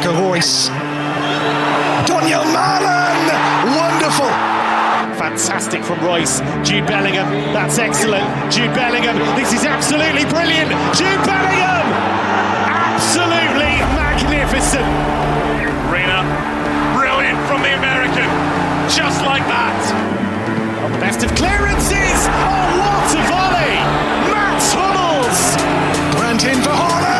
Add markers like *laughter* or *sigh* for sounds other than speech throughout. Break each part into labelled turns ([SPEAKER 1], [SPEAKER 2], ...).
[SPEAKER 1] Marco Reus. Donyell Malen! Wonderful!
[SPEAKER 2] Fantastic from Reus. Jude Bellingham, that's excellent. Jude Bellingham, this is absolutely brilliant. Jude Bellingham! Absolutely magnificent.
[SPEAKER 3] Reyna, brilliant from the American. Just like that.
[SPEAKER 2] On the best of clearances. Oh, what a volley! Matt Hummels!
[SPEAKER 1] Brandt in for Haaland!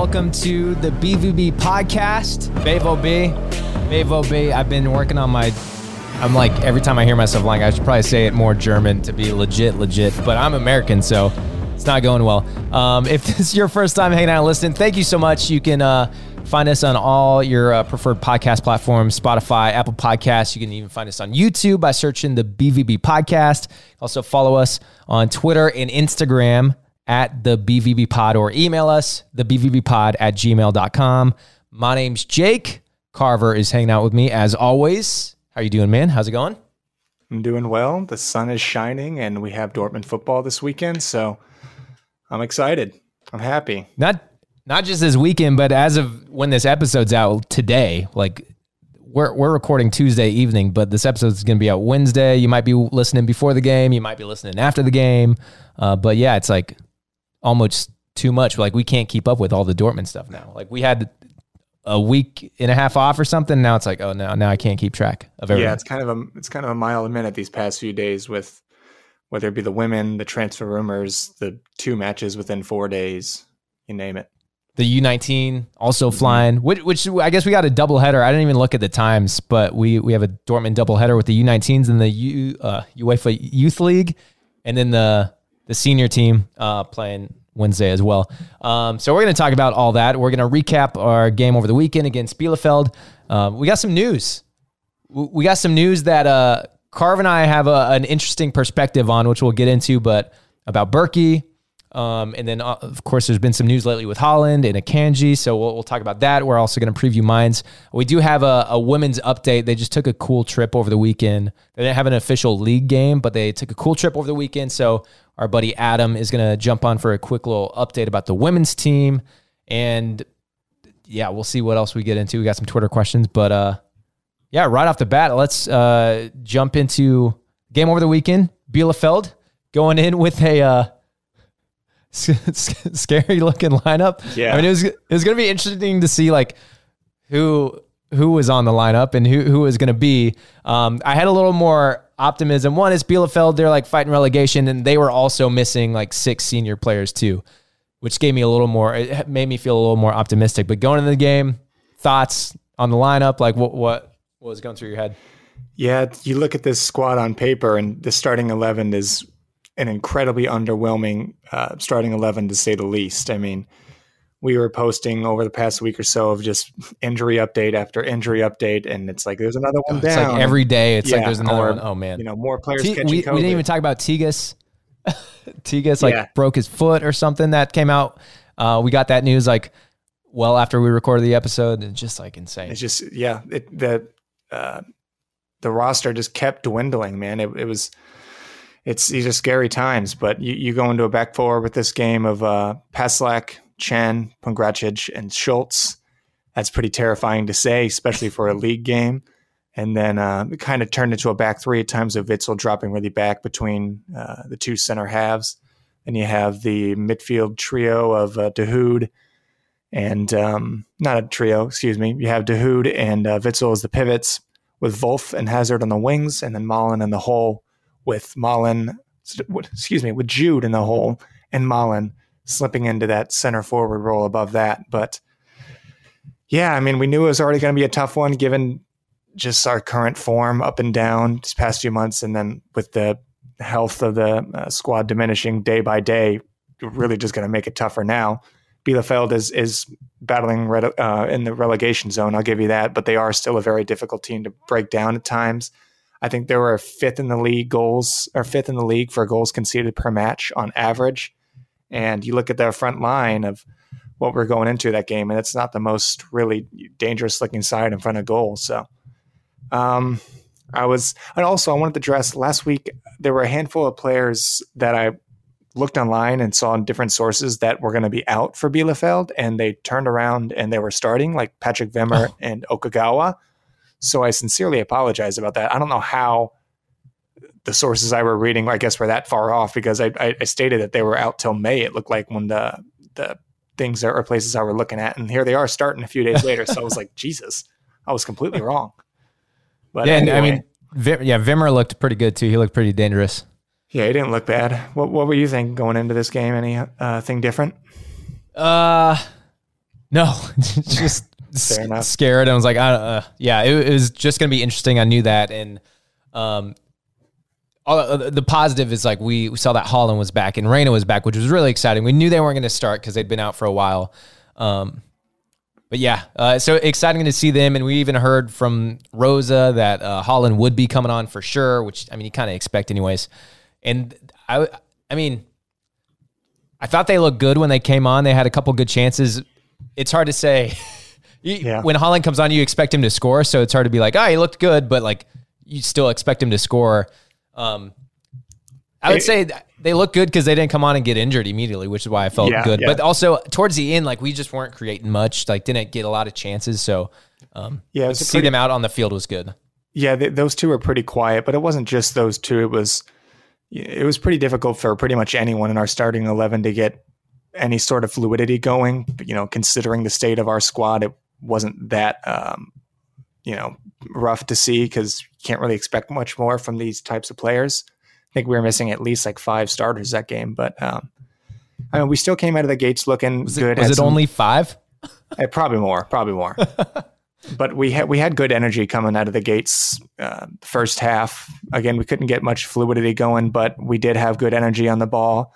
[SPEAKER 4] Welcome to the BVB podcast. Bevo B. Bevo B. I've been working on my. I'm like, every time I hear myself lying, I should probably say it more German to be legit, legit. But I'm American, so it's not going well. Um, if *laughs* this is your first time hanging out and listening, thank you so much. You can uh, find us on all your uh, preferred podcast platforms Spotify, Apple Podcasts. You can even find us on YouTube by searching the BVB podcast. Also, follow us on Twitter and Instagram at the BVB pod or email us, the BVB pod at gmail.com. My name's Jake. Carver is hanging out with me as always. How you doing, man? How's it going?
[SPEAKER 5] I'm doing well. The sun is shining, and we have Dortmund football this weekend, so I'm excited. I'm happy.
[SPEAKER 4] Not not just this weekend, but as of when this episode's out today, like we're we're recording Tuesday evening, but this episode is going to be out Wednesday. You might be listening before the game, you might be listening after the game, uh, but yeah, it's like almost too much. Like we can't keep up with all the Dortmund stuff now. Like we had a week and a half off or something. Now it's like, oh no, now I can't keep track of everything.
[SPEAKER 5] Yeah, it's kind of a it's kind of a mile a minute these past few days with whether it be the women, the transfer rumors, the two matches within four days, you name it.
[SPEAKER 4] The U19 also flying, which, which I guess we got a double header. I didn't even look at the times, but we we have a Dortmund double header with the U19s and the U, uh, UEFA Youth League, and then the the senior team uh, playing Wednesday as well. Um, so we're going to talk about all that. We're going to recap our game over the weekend against Bielefeld. Uh, we got some news. We got some news that uh, Carv and I have a, an interesting perspective on, which we'll get into, but about Bürki. Um, and then, uh, of course, there's been some news lately with Haaland and Akanji. So we'll, we'll talk about that. We're also going to preview Mainz. We do have a, a women's update. They just took a cool trip over the weekend. They didn't have an official league game, but they took a cool trip over the weekend. So our buddy Adam is going to jump on for a quick little update about the women's team. And yeah, we'll see what else we get into. We got some Twitter questions, but uh, yeah, right off the bat, let's uh, jump into game over the weekend. Bielefeld going in with a uh, *laughs* scary looking lineup.
[SPEAKER 5] Yeah.
[SPEAKER 4] I mean, it was it was going to be interesting to see like who who was on the lineup and who who was going to be. Um, I had a little more optimism. One is Bielefeld; they're like fighting relegation, and they were also missing like six senior players too, which gave me a little more. It made me feel a little more optimistic. But going into the game, thoughts on the lineup? Like what what what was going through your head?
[SPEAKER 5] Yeah, you look at this squad on paper, and the starting eleven is an incredibly underwhelming uh, starting eleven to say the least. I mean, we were posting over the past week or so of just injury update after injury update, and it's like there's another one
[SPEAKER 4] It's
[SPEAKER 5] down.
[SPEAKER 4] like every day. It's like there's another
[SPEAKER 5] or,
[SPEAKER 4] one. Oh man,
[SPEAKER 5] you know, more players
[SPEAKER 4] T-
[SPEAKER 5] catching
[SPEAKER 4] we, we didn't even talk about Tigas. *laughs* Tigas like
[SPEAKER 5] Yeah.
[SPEAKER 4] broke his foot or something that came out. Uh, we got that news like well after we recorded the episode. It's just like insane.
[SPEAKER 5] It's just yeah, it, the uh, the roster just kept dwindling, man. It, it was it's these are scary times, but you, you go into a back four with this game of uh, Passlack, Can, Pongracic, and Schulz. That's pretty terrifying to say, especially for a league game. And then uh, it kind of turned into a back three at times of Witsel dropping really back between uh, the two center halves. And you have the midfield trio of uh, Dahoud and um, not a trio, excuse me. You have Dahoud and uh, Witsel as the pivots, with Wolf and Hazard on the wings, and then Malen in the hole with Malen, excuse me, with Jude in the hole and Malen slipping into that center forward role above that. But yeah, I mean, we knew it was already going to be a tough one given just our current form up and down these past few months, and then with the health of the uh, squad diminishing day by day, really just going to make it tougher now. Bielefeld is is battling uh, in the relegation zone. I'll give you that, but they are still a very difficult team to break down at times. I think they were fifth in the league goals or fifth in the league for goals conceded per match on average. And you look at their front line of what we're going into that game, and it's not the most really dangerous looking side in front of goal. So, um, I was, and also I wanted to address last week. There were a handful of players that I looked online and saw in different sources that were going to be out for Bielefeld, and they turned around and they were starting, like Patrick Wimmer oh. and Okugawa. So I sincerely apologize about that. I don't know how the sources I were reading, I guess, were that far off because I, I, I stated that they were out till May. It looked like when the the things or places I were looking at, and here they are starting a few days later. so I was like, *laughs* Jesus, I was completely wrong.
[SPEAKER 4] But yeah, anyway, I mean, Vim, yeah, Wimmer looked pretty good too. He looked pretty dangerous.
[SPEAKER 5] Yeah, he didn't look bad. What What were you thinking going into this game? Any uh, thing different?
[SPEAKER 4] Uh, no, *laughs* just scared. I was like, I, uh, yeah, it, it, was just gonna be interesting. I knew that, and um, all, uh, the positive is like we, we saw that Haaland was back and Reyna was back, which was really exciting. We knew they weren't going to start because they'd been out for a while. Um, but yeah, uh, so exciting to see them. And we even heard from Rose that uh, Haaland would be coming on for sure, which I mean, you kind of expect anyways. And I, I mean, I thought they looked good when they came on. They had a couple good chances. It's hard to say. *laughs* yeah. When Haaland comes on, you expect him to score. So it's hard to be like, oh, he looked good, but like you still expect him to score. Um, I would say they look good because they didn't come on and get injured immediately, which is why I felt yeah, good. Yeah. But also towards the end, like we just weren't creating much, like didn't get a lot of chances. So um, yeah, to see pretty, them out on the field was good.
[SPEAKER 5] Yeah, th- those two were pretty quiet, but it wasn't just those two. It was it was pretty difficult for pretty much anyone in our starting eleven to get any sort of fluidity going. You know, considering the state of our squad, it wasn't that um, you know rough to see because you can't really expect much more from these types of players. I think we were missing at least like five starters that game, but um, I mean, we still came out of the gates looking
[SPEAKER 4] was
[SPEAKER 5] good.
[SPEAKER 4] Was it some, only five?
[SPEAKER 5] uh, probably more, probably more. *laughs* but we had we had good energy coming out of the gates uh, first half. Again, we couldn't get much fluidity going, but we did have good energy on the ball.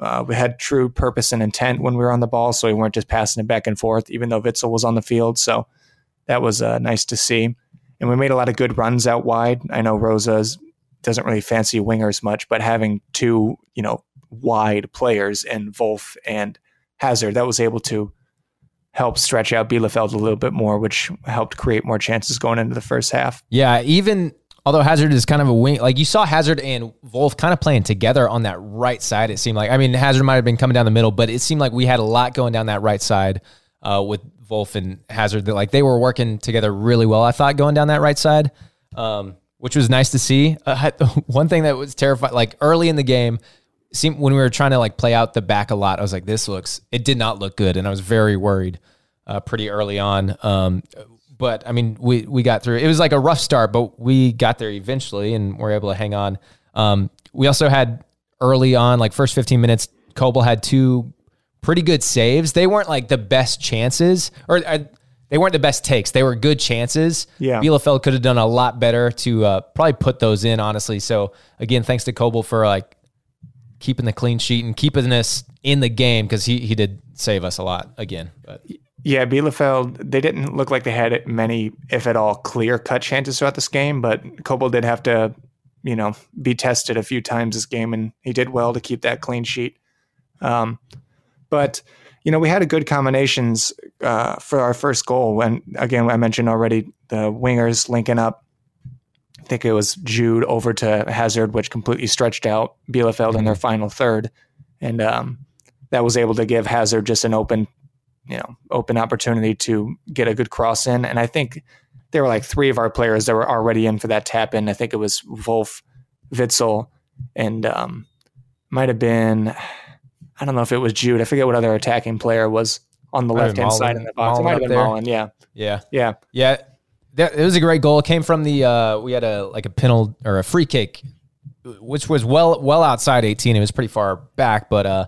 [SPEAKER 5] Uh, we had true purpose and intent when we were on the ball, so we weren't just passing it back and forth, even though Witsel was on the field. So that was uh, nice to see. And we made a lot of good runs out wide. I know Rose's doesn't really fancy wingers much, but having two, you know, wide players in Wolf and Hazard, that was able to help stretch out Bielefeld a little bit more, which helped create more chances going into the first half.
[SPEAKER 4] Yeah, even although Hazard is kind of a wing, like you saw Hazard and Wolf kind of playing together on that right side. It seemed like, I mean, Hazard might have been coming down the middle, but it seemed like we had a lot going down that right side uh, with Wolf and Hazard that like they were working together really well. I thought going down that right side, um, which was nice to see. Uh, *laughs* one thing that was terrifying, like early in the game, seemed when we were trying to like play out the back a lot, I was like, this looks. It did not look good, and I was very worried uh, pretty early on. Um, but I mean, we we got through. It was like a rough start, but we got there eventually, and we're able to hang on. Um, we also had early on, like first 15 minutes, Kobel had two pretty good saves. They weren't like the best chances, or uh, they weren't the best takes. They were good chances.
[SPEAKER 5] Yeah,
[SPEAKER 4] Bielefeld could have done a lot better to uh, probably put those in. Honestly, so again, thanks to Kobel for like keeping the clean sheet and keeping us in the game because he he did save us a lot again. But
[SPEAKER 5] yeah, Bielefeld they didn't look like they had many, if at all, clear cut chances throughout this game. But Kobel did have to, you know, be tested a few times this game, and he did well to keep that clean sheet. Um, but you know, we had a good combinations uh, for our first goal. And again, I mentioned already the wingers linking up. I think it was Jude over to Hazard, which completely stretched out Bielefeld in their final third, and um, that was able to give Hazard just an open, you know, open opportunity to get a good cross in. And I think there were like three of our players that were already in for that tap in. I think it was Wolf, Witsel, and um, might have been I don't know if it was Jude. I forget what other attacking player was on the left hand side in the box. It might have been there. Malen. Yeah.
[SPEAKER 4] Yeah.
[SPEAKER 5] Yeah.
[SPEAKER 4] Yeah. That, it was a great goal. It came from the uh, we had a like a penalty or a free kick, which was well well outside 18. It was pretty far back, but uh,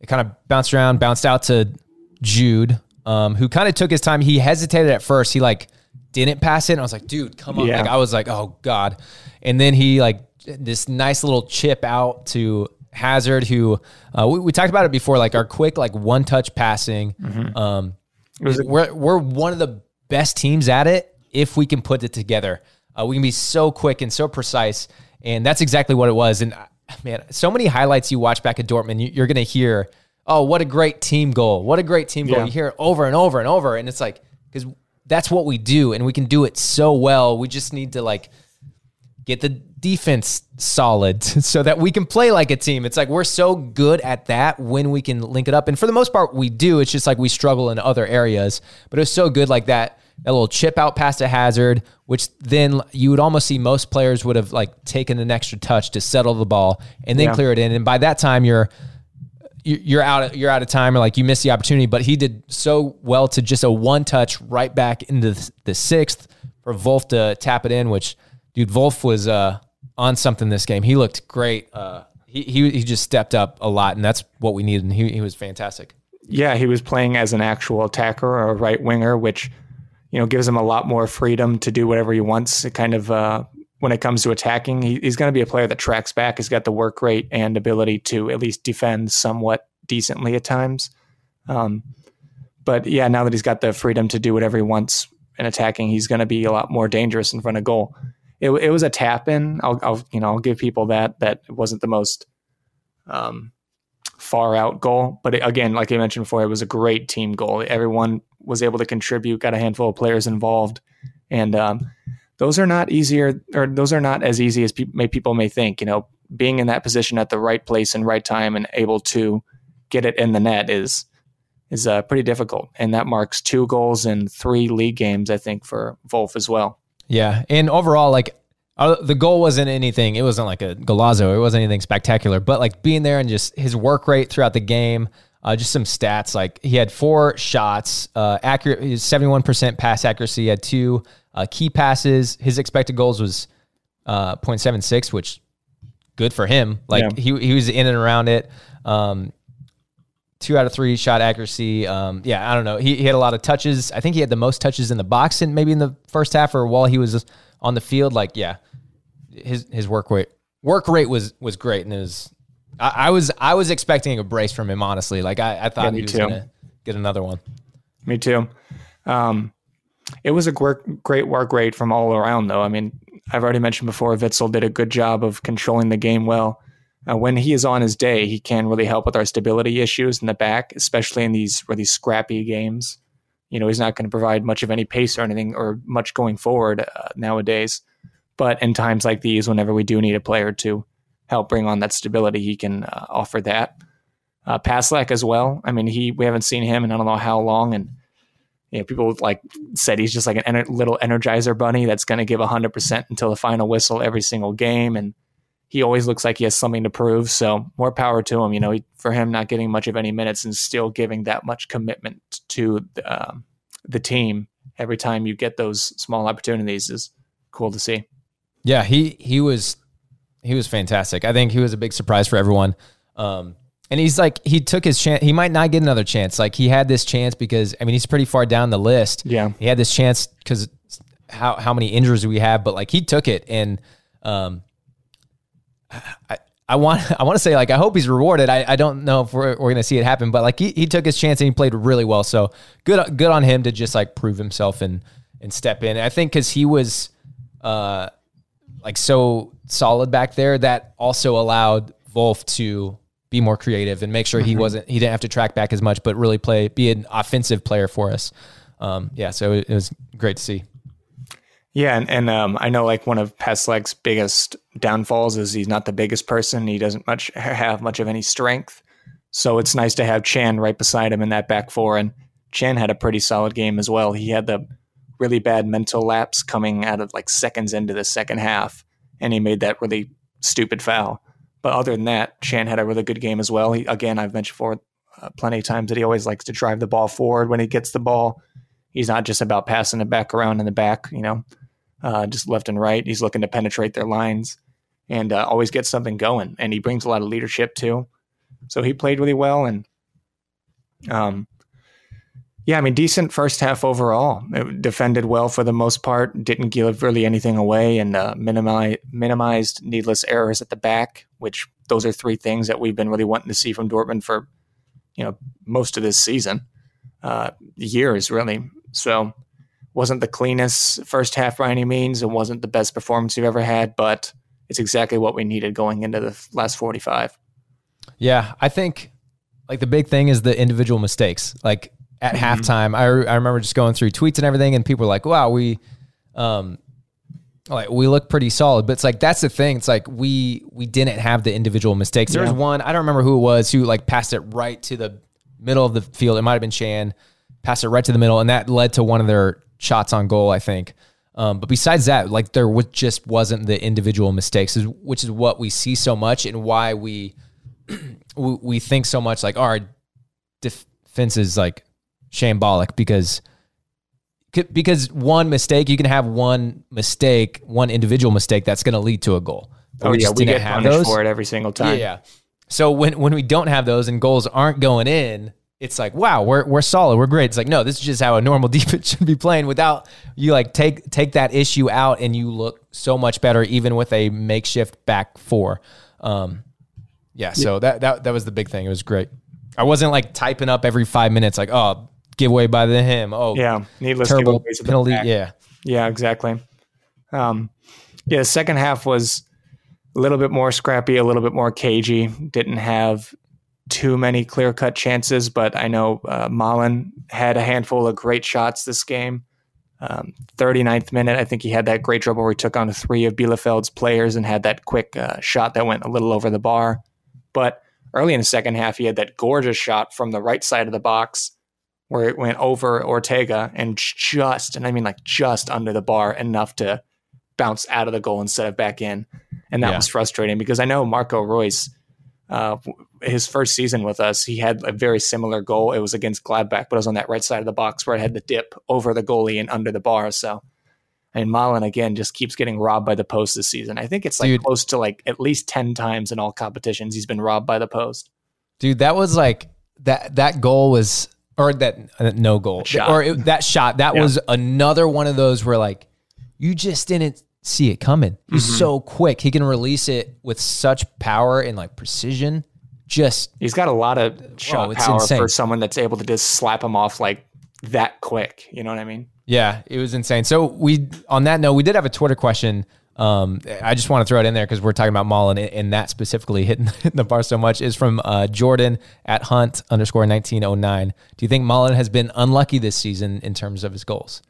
[SPEAKER 4] it kind of bounced around, bounced out to Jude, um, who kind of took his time. He hesitated at first. He like didn't pass it. And I was like, dude, come on. Yeah. Like I was like, oh God. And then he like this nice little chip out to Hazard, who uh, we, we, talked about it before, like our quick, like one touch passing. Mm-hmm. Um, we're we're one of the best teams at it if we can put it together. Uh, we can be so quick and so precise, and that's exactly what it was. And uh, man, so many highlights you watch back at Dortmund, you, are going to hear, "Oh, what a great team goal! What a great team goal!" Yeah. You hear it over and over and over, and it's like because that's what we do, and we can do it so well. We just need to like get the defense solid *laughs* so that we can play like a team. It's like we're so good at that when we can link it up. And for the most part, we do. It's just like we struggle in other areas. But it was so good like that. That little chip out past a hazard, which then you would almost see most players would have like taken an extra touch to settle the ball and then
[SPEAKER 5] Yeah.
[SPEAKER 4] clear it in. And by that time, you're you- you're out of, you're out of time or like you missed the opportunity. But he did so well to just a one touch right back into the, sixth for Wolf to tap it in. Which dude, Wolf was uh, on something this game. He looked great. Uh, he, he he just stepped up a lot, and that's what we needed. And he he was fantastic.
[SPEAKER 5] yeah, he was playing as an actual attacker or a right winger, which you know gives him a lot more freedom to do whatever he wants. It kind of uh, when it comes to attacking, he, he's going to be a player that tracks back. He's got the work rate and ability to at least defend somewhat decently at times. Um, but yeah, now that he's got the freedom to do whatever he wants in attacking, he's going to be a lot more dangerous in front of goal. It, it was a tap in. I'll, I'll you know I'll give people that that wasn't the most um, far out goal. But it, again, like I mentioned before, it was a great team goal. Everyone was able to contribute, got a handful of players involved, and um, those are not easier, or those are not as easy as pe- may, people may think. You know, being in that position at the right place and right time and able to get it in the net is is uh, pretty difficult, and that marks two goals in three league games, I think, for Wolf as well.
[SPEAKER 4] Yeah, and overall, like uh, the goal wasn't anything. It wasn't like a golazo. It wasn't anything spectacular. But like being there and just his work rate throughout the game, uh, just some stats. Like he had four shots, uh, accurate, seventy one percent pass accuracy. Had two uh, key passes. His expected goals was uh, 0.76, which good for him. Like he he was in and around it. Um, two out of three shot accuracy. Um, yeah, I don't know. He, he had a lot of touches. I think he had the most touches in the box and maybe in the first half or while he was on the field. Like, yeah, his his work rate work rate was was great, and it was. I, I was I was expecting a brace from him. Honestly, like I, I thought
[SPEAKER 5] me
[SPEAKER 4] he was
[SPEAKER 5] too.
[SPEAKER 4] gonna get another one.
[SPEAKER 5] Me too. Um, it was a great work rate from all around, though. I mean, I've already mentioned before, Witsel did a good job of controlling the game well. Uh, when he is on his day, he can really help with our stability issues in the back, especially in these really scrappy games. You know, he's not going to provide much of any pace or anything or much going forward uh, nowadays. But in times like these, whenever we do need a player to help bring on that stability, he can uh, offer that. Uh, Passlack as well. I mean, he we haven't seen him in I don't know how long, and you know, people like said he's just like an ener- little energizer bunny that's going to give 100% until the final whistle every single game. And he always looks like he has something to prove. So more power to him. You know, he, for him not getting much of any minutes and still giving that much commitment to um, the team every time you get those small opportunities is cool to see.
[SPEAKER 4] Yeah, he he was he was fantastic. I think he was a big surprise for everyone. Um, and he's like he took his chance. He might not get another chance. Like he had this chance because I mean he's pretty far down the list.
[SPEAKER 5] Yeah.
[SPEAKER 4] he had this chance because how how many injuries we have, but like he took it and um, I. I want *laughs* I want to say like I hope he's rewarded. I, I don't know if we're, we're gonna see it happen, but like he, he took his chance and he played really well. So good good on him to just like prove himself and and step in. I think because he was uh like so solid back there that also allowed Wolf to be more creative and make sure he wasn't he didn't have to track back as much, but really play be an offensive player for us. Um, yeah, so it, it was great to see.
[SPEAKER 5] Yeah, and, and um, I know like one of Passlack's biggest downfalls is he's not the biggest person. He doesn't much have much of any strength. So it's nice to have Can right beside him in that back four. And Can had a pretty solid game as well. He had the really bad mental lapse coming out of like seconds into the second half, and he made that really stupid foul. But other than that, Can had a really good game as well. He, again, I've mentioned before uh, plenty of times that he always likes to drive the ball forward when he gets the ball. He's not just about passing it back around in the back, you know, uh, just left and right. He's looking to penetrate their lines and uh, always get something going. And he brings a lot of leadership too. So he played really well. And um, yeah, I mean, decent first half overall. It defended well for the most part. Didn't give really anything away, and uh, minimi- minimized needless errors at the back. Which those are three things that we've been really wanting to see from Dortmund for, you know, most of this season, uh, years really. So, wasn't the cleanest first half by any means. It wasn't the best performance we've ever had, but it's exactly what we needed going into the last forty-five.
[SPEAKER 4] Yeah, I think like the big thing is the individual mistakes. Like at halftime, I, I remember just going through tweets and everything, and people were like, "Wow, we." Um, like we look pretty solid, but it's like that's the thing. It's like we we didn't have the individual mistakes. There was one I don't remember who it was who like passed it right to the middle of the field. It might have been Can, passed it right to the middle, and that led to one of their shots on goal. I think. Um, but besides that, like there was, just wasn't the individual mistakes, which is what we see so much and why we *clears throat* we, we think so much like our defense is like shambolic because because one mistake you can have one mistake one individual mistake that's going to lead to a goal But
[SPEAKER 5] Oh yeah, we get
[SPEAKER 4] have
[SPEAKER 5] punished
[SPEAKER 4] those.
[SPEAKER 5] for it every single time.
[SPEAKER 4] yeah so when when we don't have those and goals aren't going in it's like wow we're we're solid we're great it's like no this is just how a normal *laughs* defense should be playing without you like take take that issue out and you look so much better even with a makeshift back four um yeah, so that that that was the big thing. It was great. I wasn't like typing up every five minutes, like, oh, giveaway by the him. Oh,
[SPEAKER 5] Yeah, needless
[SPEAKER 4] terrible penalty. Yeah,
[SPEAKER 5] Yeah, exactly. Um, yeah, the second half was a little bit more scrappy, a little bit more cagey. Didn't have too many clear cut chances, but I know uh, Malen had a handful of great shots this game. Um, 39th minute, I think he had that great dribble where he took on three of Bielefeld's players and had that quick uh, shot that went a little over the bar. But early in the second half, he had that gorgeous shot from the right side of the box where it went over Ortega and just, and I mean like just under the bar enough to bounce out of the goal instead of back in. And that
[SPEAKER 4] Yeah.
[SPEAKER 5] was frustrating because I know Marco Reus, uh, his first season with us, he had a very similar goal. It was against Gladbach, but it was on that right side of the box where it had the dip over the goalie and under the bar. So, and Malen again just keeps getting robbed by the post this season. I think it's like
[SPEAKER 4] Dude.
[SPEAKER 5] close to like at least 10 times in all competitions he's been robbed by the post.
[SPEAKER 4] dude, that was like that. That goal was, or that uh, no goal,
[SPEAKER 5] shot.
[SPEAKER 4] or it, that shot. That
[SPEAKER 5] Yeah.
[SPEAKER 4] was another one of those where like you just didn't see it coming. He's
[SPEAKER 5] Mm-hmm.
[SPEAKER 4] so quick. He can release it with such power and like precision. Just
[SPEAKER 5] He's got a lot of shot
[SPEAKER 4] it's
[SPEAKER 5] power
[SPEAKER 4] insane.
[SPEAKER 5] for someone that's able to just slap him off like that quick. You know what I mean?
[SPEAKER 4] Yeah, it was insane. So we on that note, we did have a Twitter question. Um, I just want to throw it in there because we're talking about Malen and, that specifically hitting, *laughs* the bar so much is from uh, Jordan at Hunt underscore nineteen oh nine. Do you think Malen has been unlucky this season in terms of his goals?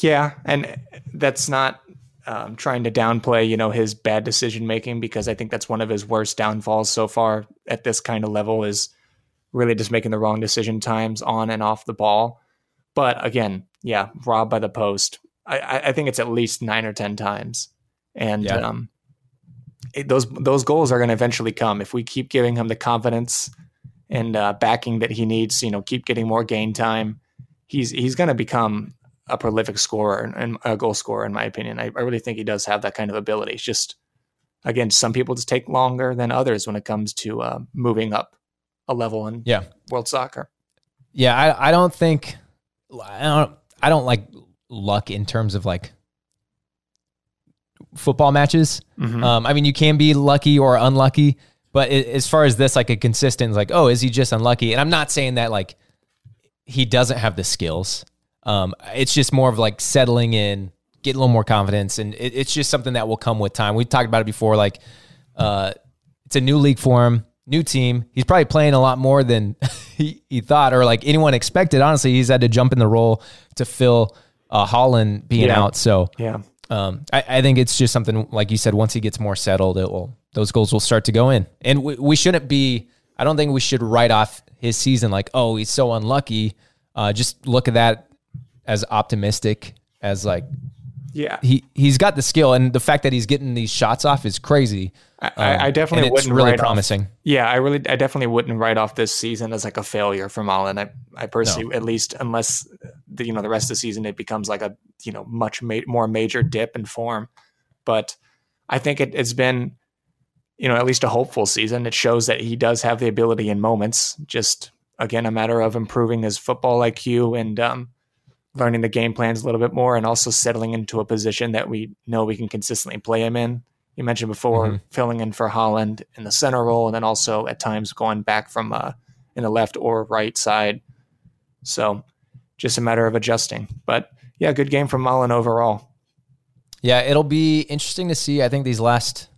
[SPEAKER 5] Yeah, and that's not um, trying to downplay, you know, his bad decision making because I think that's one of his worst downfalls so far at this kind of level is really just making the wrong decision times on and off the ball. But again, yeah, robbed by the post. I I think it's at least nine or ten times, and
[SPEAKER 4] Yeah.
[SPEAKER 5] um, it, those those goals are going to eventually come if we keep giving him the confidence and uh, backing that he needs. You know, keep getting more game time. He's he's going to become a prolific scorer and, and a goal scorer, in my opinion. I, I really think he does have that kind of ability. It's just again, some people just take longer than others when it comes to uh, moving up a level in
[SPEAKER 4] Yeah,
[SPEAKER 5] world soccer.
[SPEAKER 4] yeah. I I don't think I don't I don't like luck in terms of like football matches.
[SPEAKER 5] Mhm.
[SPEAKER 4] Um, I mean, you can be lucky or unlucky, but it, as far as this, like a consistent, like, oh, is he just unlucky? And I'm not saying that like he doesn't have the skills. Um, it's just more of like settling in, get a little more confidence, and it, it's just something that will come with time. We've talked about it before. Like, uh, it's a new league for him, new team. He's probably playing a lot more than *laughs* he, he thought, or like anyone expected. Honestly, he's had to jump in the role to fill uh, Haaland being
[SPEAKER 5] Yeah.
[SPEAKER 4] out. So
[SPEAKER 5] Yeah.
[SPEAKER 4] Um, I, I think it's just something like you said. Once he gets more settled, it will those goals will start to go in, and we, we shouldn't be. I don't think we should write off his season like, oh, he's so unlucky. Uh, just look at that as optimistic as like
[SPEAKER 5] Yeah.
[SPEAKER 4] he he's got the skill, and the fact that he's getting these shots off is crazy.
[SPEAKER 5] I, I- I definitely
[SPEAKER 4] Um, it's
[SPEAKER 5] wouldn't
[SPEAKER 4] really
[SPEAKER 5] write off-
[SPEAKER 4] promising.
[SPEAKER 5] Yeah, I really, I definitely wouldn't write off this season as like a failure for Allen. I, I personally, at least, unless the you know the rest of the season it becomes like a you know much ma- more major dip in form. But I think it, it's been, you know, at least a hopeful season. It shows that he does have the ability in moments. Just again, a matter of improving his football IQ and um, learning the game plans a little bit more, and also settling into a position that we know we can consistently play him in. You mentioned before
[SPEAKER 4] Mhm.
[SPEAKER 5] filling in for Haaland in the center role, and then also at times going back from uh, in the left or right side. So just a matter of adjusting. But yeah, good game from Malen overall.
[SPEAKER 4] Yeah, it'll be interesting to see. I think these last,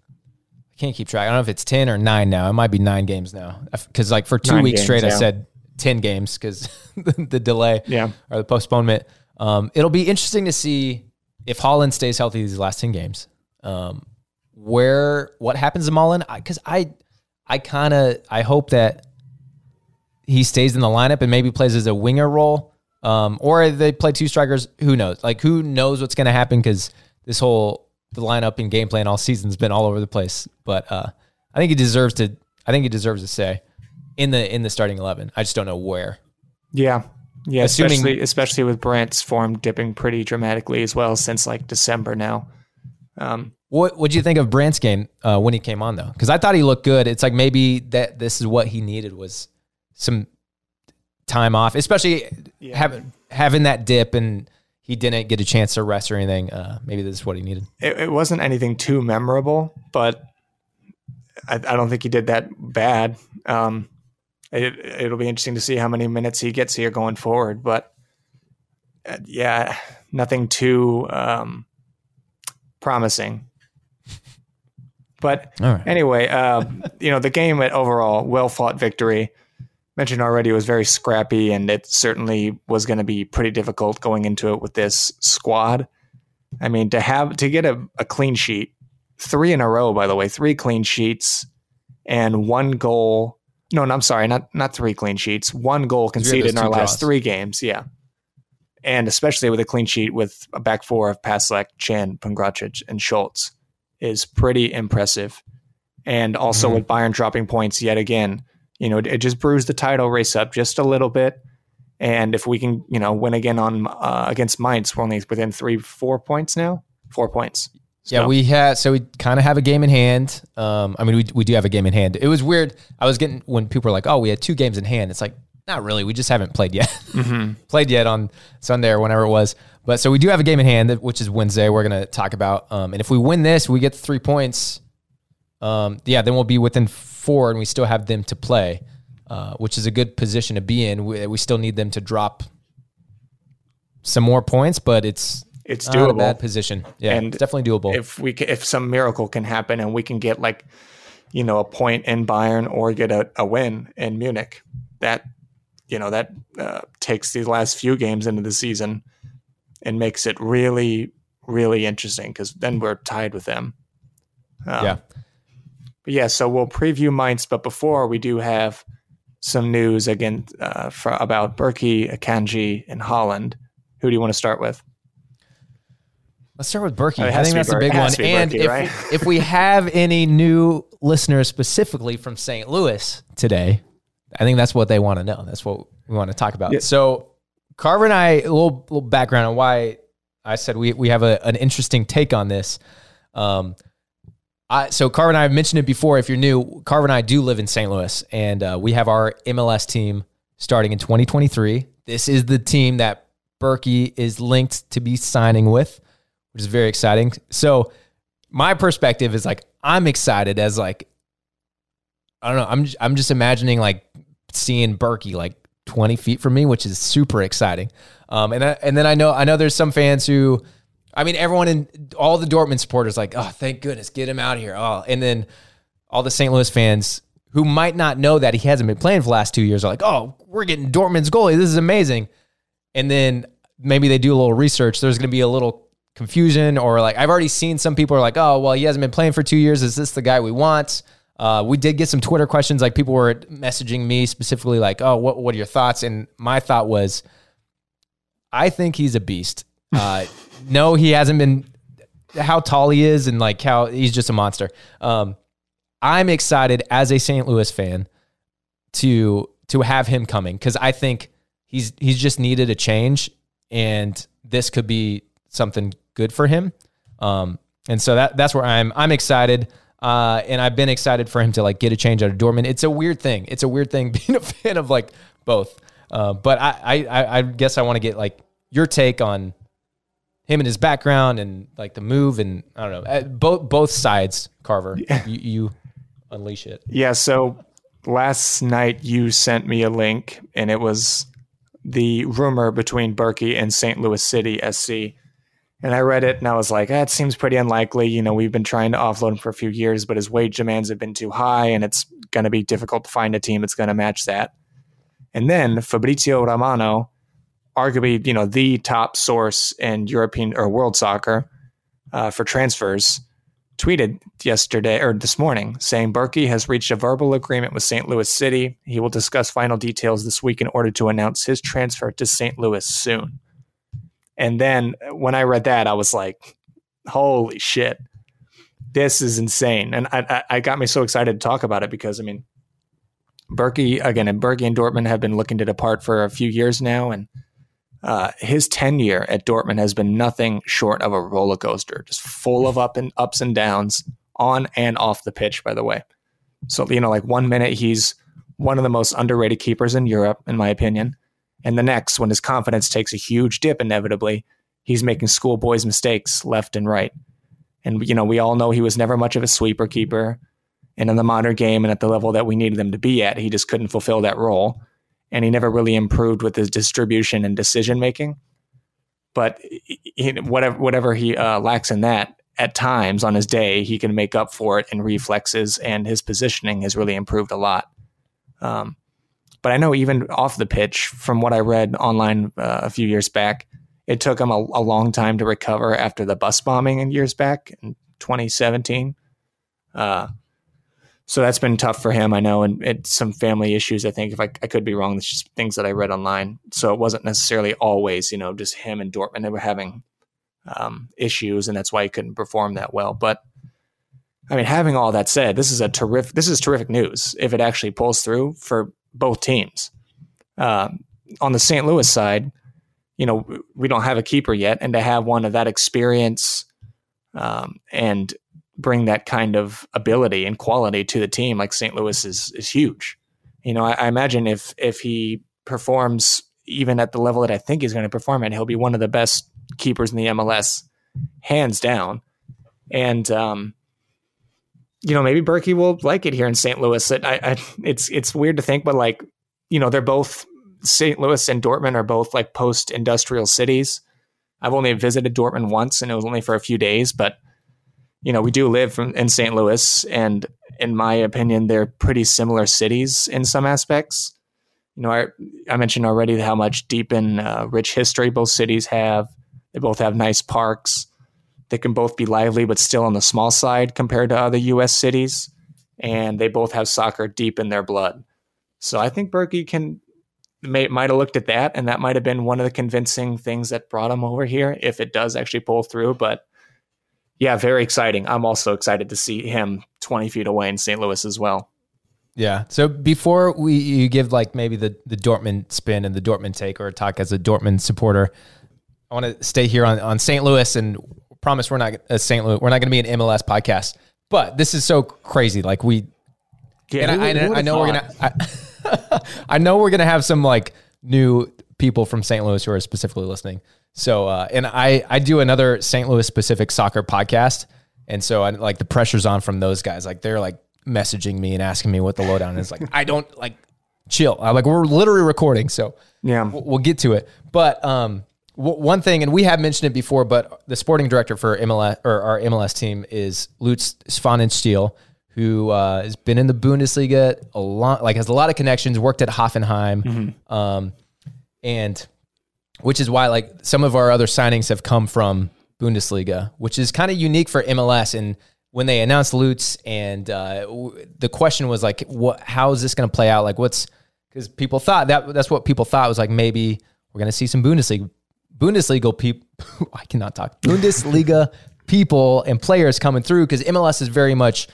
[SPEAKER 4] I can't keep track. I don't know if it's 10 or nine now. It might be nine games now. Because, like, for two
[SPEAKER 5] Nine
[SPEAKER 4] weeks
[SPEAKER 5] games,
[SPEAKER 4] straight, I said 10 games because *laughs* the delay
[SPEAKER 5] Yeah.
[SPEAKER 4] or the postponement. Um, it'll be interesting to see if Haaland stays healthy these last 10 games, um, where what happens to Malen? Because I, I kind of I hope that he stays in the lineup and maybe plays as a winger role, um, or they play two strikers. Who knows? Like who knows what's going to happen? Because this whole the lineup and game plan all season's been all over the place. But uh, I think he deserves to. I think he deserves to stay in the in the starting eleven. I just don't know where.
[SPEAKER 5] Yeah, yeah,
[SPEAKER 4] Assuming-
[SPEAKER 5] especially especially with Brandt's form dipping pretty dramatically as well since like December now. Um,
[SPEAKER 4] What would you think of Brandt's game uh, when he came on though? Because I thought he looked good. It's like maybe that this is what he needed was some time off, especially
[SPEAKER 5] Yeah.
[SPEAKER 4] having having that dip and he didn't get a chance to rest or anything. Uh, maybe this is what he needed.
[SPEAKER 5] it, it wasn't anything too memorable, but I, I don't think he did that bad. Um, it, it'll be interesting to see how many minutes he gets here going forward, but uh, yeah, nothing too um, promising. But
[SPEAKER 4] right.
[SPEAKER 5] anyway, uh, *laughs* you know, the game at overall well fought victory. Mentioned already, it was very scrappy, and it certainly was going to be pretty difficult going into it with this squad. I mean, to have to get a, a clean sheet, three in a row, by the way, three clean sheets and one goal. No, no, I'm sorry, not not three clean sheets. One goal conceded in our last
[SPEAKER 4] draws.
[SPEAKER 5] three games. Yeah, and especially with a clean sheet with a back four of Passlack, Can, Pongracic, and Schulz is pretty impressive. And also
[SPEAKER 4] Mhm.
[SPEAKER 5] with Bayern dropping points yet again, you know, it, it just brews the title race up just a little bit. And if we can, you know, win again on uh, against Mainz, we're only within three, four points now. Four points.
[SPEAKER 4] Yeah, we had so we kind of have a game in hand. Um, I mean, we we do have a game in hand. It was weird. I was getting when people were like, "Oh, we had two games in hand." It's like not really. We just haven't played yet. *laughs* played yet on Sunday or whenever it was. But so we do have a game in hand, which is Wednesday. We're gonna talk about. Um, and if we win this, we get the three points. Um, yeah, then we'll be within four, and we still have them to play, uh, which is a good position to be in. We, we still need them to drop some more points, but it's
[SPEAKER 5] It's
[SPEAKER 4] not a
[SPEAKER 5] doable.
[SPEAKER 4] bad position. Yeah,
[SPEAKER 5] And
[SPEAKER 4] it's definitely doable.
[SPEAKER 5] if we if some miracle can happen and we can get like you know a point in Bayern or get a, a win in Munich that you know that uh, takes these last few games into the season and makes it really really interesting because then we're tied with them Um,
[SPEAKER 4] yeah.
[SPEAKER 5] but yeah so we'll preview Mainz but before we do have some news again uh, for, about Bürki, Akanji, and Haaland who do you want to start with
[SPEAKER 4] Let's start with Bürki.
[SPEAKER 5] Oh,
[SPEAKER 4] I think that's a big one. And
[SPEAKER 5] Bürki,
[SPEAKER 4] if,
[SPEAKER 5] right?
[SPEAKER 4] if we have any new listeners specifically from St. Louis today, I think that's what they want to know. That's what we want to talk about.
[SPEAKER 5] Yeah.
[SPEAKER 4] So Carver and I, a little, little background on why I said we, we have a, an interesting take on this. Um, I, so Carver and I have mentioned it before. If you're new, Carver and I do live in St. Louis, and uh, we have our MLS team starting in 2023. This is the team that Bürki is linked to be signing with, which is very exciting. So my perspective is like I'm excited as like I don't know. I'm I'm just imagining like seeing Bürki like 20 feet from me, which is super exciting. Um, and I, and then I know I know there's some fans who, I mean, everyone in all the Dortmund supporters like, oh, thank goodness, get him out of here. Oh, and then all the St. Louis fans who might not know that he hasn't been playing for the last two years are like, oh, we're getting Dortmund's goalie. This is amazing. And then maybe they do a little research. There's going to be a little confusion, or like I've already seen some people are like, oh, well, he hasn't been playing for two years. Is this the guy we want? Uh, we did get some Twitter questions. Like people were messaging me specifically, like, oh, what what are your thoughts? And my thought was, I think he's a beast. *laughs* Uh, no, he hasn't been how tall he is and like how he's just a monster. Um, I'm excited as a St. Louis fan to to have him coming because I think he's he's just needed a change, and this could be something good for him. Um, and so that that's where I'm I'm excited. Uh, and I've been excited for him to like get a change out of Dortmund. It's a weird thing. It's a weird thing *laughs* being a fan of like both. Uh, but I, I, I- guess I want to get like your take on him and his background and like the move and I don't know uh, both both sides. Carver, you, you unleash it.
[SPEAKER 5] Yeah, so last night you sent me a link and it was the rumor between Bürki and St. Louis City SC. And I read it and I was like, that seems pretty unlikely. You know, we've been trying to offload him for a few years, but his wage demands have been too high and it's going to be difficult to find a team that's going to match that. And then Fabrizio Romano arguably, you know, the top source in European or world soccer uh, for transfers, tweeted yesterday or this morning saying Bürki has reached a verbal agreement with St. Louis City. He will discuss final details this week in order to announce his transfer to St. Louis soon. And then when I read that, I was like, holy shit, this is insane. And I, I, I got me so excited to talk about it because, I mean, Bürki, again, and Bürki and Dortmund have been looking to depart for a few years now. And uh, his tenure at Dortmund has been nothing short of a roller coaster, just full of up and ups and downs on and off the pitch. By the way, so you know, like one minute he's one of the most underrated keepers in Europe, in my opinion, and the next, when his confidence takes a huge dip, inevitably, he's making schoolboys mistakes left and right. And you know, we all know he was never much of a sweeper keeper, and in the modern game and at the level that we needed him to be at, he just couldn't fulfill that role and he never really improved with his distribution and decision making. But he, whatever whatever he uh, lacks in that, at times on his day, he can make up for it in reflexes, and his positioning has really improved a lot. Um, but I know even off the pitch, from what I read online uh, a few years back, it took him a, a, long time to recover after the bus bombing in years back in 2017. Uh, so that's been tough for him, I know, and it's some family issues. I think if I, I could be wrong, it's just things that I read online. So it wasn't necessarily always, you know, just him and Dortmund that were having um, issues, and that's why he couldn't perform that well. But I mean, having all that said, this is a terrific. This is terrific news if it actually pulls through for both teams. Uh, on the St. Louis side, you know, we don't have a keeper yet, and to have one of that experience um, and bring that kind of ability and quality to the team like St. Louis is is huge. You know, I, I imagine if if he performs even at the level that I think he's going to perform at, he'll be one of the best keepers in the MLS, hands down. And um, you know, maybe Bürki will like it here in St. Louis. It, I, I, it's it's weird to think, but like, you know, they're both St. Louis and Dortmund are both like post-industrial cities. I've only visited Dortmund once, and it was only for a few days, but you know, we do live from, in St. Louis, and in my opinion, they're pretty similar cities in some aspects. You know, I, I mentioned already how much deep and uh, rich history both cities have. They both have nice parks. They can both be lively, but still on the small side compared to other U.S. cities. And they both have soccer deep in their blood. So I think Bürki can may, might have looked at that, and that might have been one of the convincing things that brought him over here, if it does actually pull through. But yeah, very exciting. I'm also excited to see him 20 feet away in St. Louis as well.
[SPEAKER 4] Yeah. So before we you give like maybe the the Dortmund spin and the Dortmund take or talk as a Dortmund supporter, I want to stay here on on St. Louis and promise we're not a St. Louis. We're not going to be an MLS podcast. But this is so crazy. Like we, yeah, and I, I, I, know we're gonna. I, *laughs* I know we're gonna have some like new people from St. Louis who are specifically listening. So, uh, and I, I do another St. Louis specific soccer podcast. And so I like the pressure's on from those guys. Like they're like messaging me and asking me what the lowdown is. Like, I don't like chill. I'm like, we're literally recording. So yeah, we'll, we'll get to it. But, um, w- one thing, and we have mentioned it before, but the sporting director for MLS or our MLS team is Lutz Pfannenstiel, who uh, has been in the Bundesliga a lot, like has a lot of connections, worked at Hoffenheim. Mm-hmm. Um, and which is why like some of our other signings have come from Bundesliga, which is kind of unique for MLS. And when they announced Lutz, and uh, the question was like, what? How is this going to play out? Like, what's because people thought that that's what people thought was like maybe we're going to see some Bundesliga Bundesliga people. *laughs* I cannot talk Bundesliga people and players coming through because MLS is very much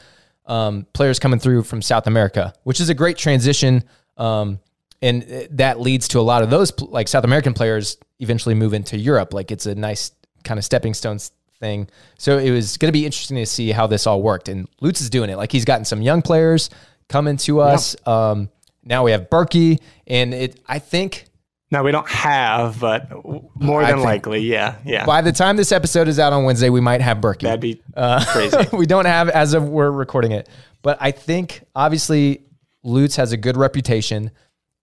[SPEAKER 4] um, players coming through from South America, which is a great transition. Um, and that leads to a lot of those like South American players eventually move into Europe. Like it's a nice kind of stepping stones thing. So it was going to be interesting to see how this all worked. And Lutz is doing it. Like he's gotten some young players coming to us. Yeah. Um, now we have Bürki, and it. I think.
[SPEAKER 5] No, we don't have, but more than likely, yeah, yeah.
[SPEAKER 4] By the time this episode is out on Wednesday, we might have Bürki.
[SPEAKER 5] That'd be uh, *laughs* crazy.
[SPEAKER 4] we don't have as of we're recording it, but I think obviously Lutz has a good reputation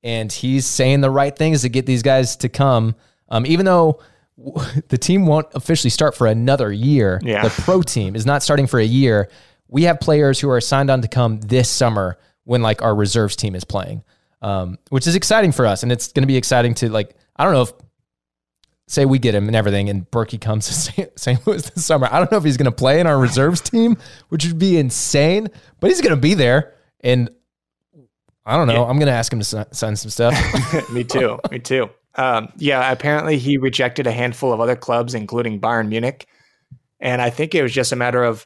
[SPEAKER 4] and he's saying the right things to get these guys to come. Um, even though *laughs* the team won't officially start for another year, yeah. the pro team is not starting for a year. We have players who are signed on to come this summer when like our reserves team is playing, um, which is exciting for us, and it's going to be exciting to like I don't know if say we get him and everything, and Bürki comes *laughs* to St. Louis this summer. I don't know if he's going to play in our reserves team, which would be insane, but he's going to be there. And I don't know. Yeah. I'm going to ask him to sign some stuff. *laughs*
[SPEAKER 5] Me too. Me too. Um, yeah, apparently he rejected a handful of other clubs, including Bayern Munich. And I think it was just a matter of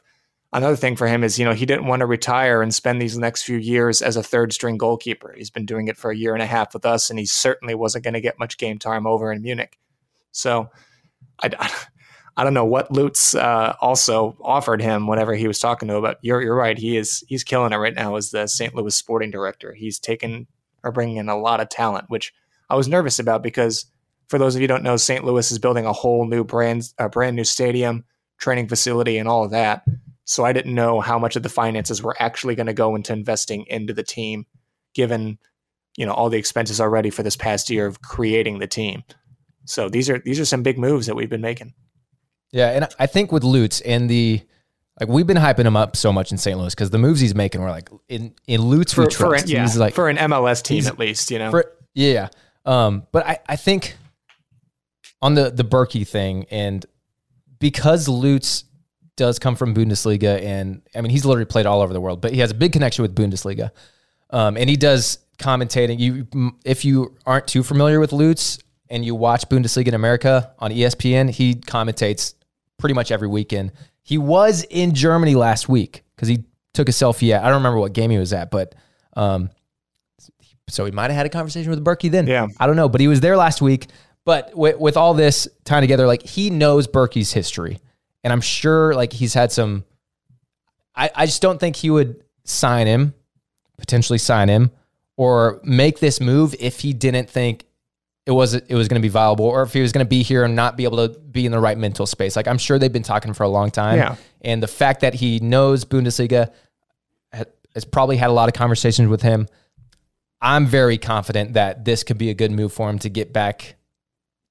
[SPEAKER 5] another thing for him is, you know, he didn't want to retire and spend these next few years as a third string goalkeeper. He's been doing it for a year and a half with us, and he certainly wasn't going to get much game time over in Munich. So I, *laughs* I don't know what Lutz uh, also offered him whenever he was talking to him, but you're, you're right. He is, he's killing it right now as the St. Louis sporting director. He's taken or bringing in a lot of talent, which I was nervous about because for those of you don't know, St. Louis is building a whole new brand, a brand new stadium, training facility, and all of that. So I didn't know how much of the finances were actually going to go into investing into the team, given you know all the expenses already for this past year of creating the team. So these are these are some big moves that we've been making.
[SPEAKER 4] Yeah, and I think with Lutz and the like we've been hyping him up so much in St. Louis because the moves he's making were like in in Lutz
[SPEAKER 5] for,
[SPEAKER 4] we trust.
[SPEAKER 5] For an, yeah, he's like for an MLS team at least, you know.
[SPEAKER 4] For, yeah, um, but I I think on the the Bürki thing and because Lutz does come from Bundesliga, and I mean he's literally played all over the world, but he has a big connection with Bundesliga, um, and he does commentating. You, if you aren't too familiar with Lutz and you watch Bundesliga in America on ESPN, he commentates pretty much every weekend. He was in Germany last week because he took a selfie at. I don't remember what game he was at, but um, so he might have had a conversation with Bürki then.
[SPEAKER 5] Yeah,
[SPEAKER 4] I don't know, but he was there last week. But with, with all this tying together, like he knows Bürki's history and I'm sure like he's had some. I, I just don't think he would sign him, potentially sign him, or make this move if he didn't think it was it was going to be viable, or if he was going to be here and not be able to be in the right mental space. Like I'm sure they've been talking for a long time,
[SPEAKER 5] yeah.
[SPEAKER 4] and the fact that he knows Bundesliga has probably had a lot of conversations with him. I'm very confident that this could be a good move for him to get back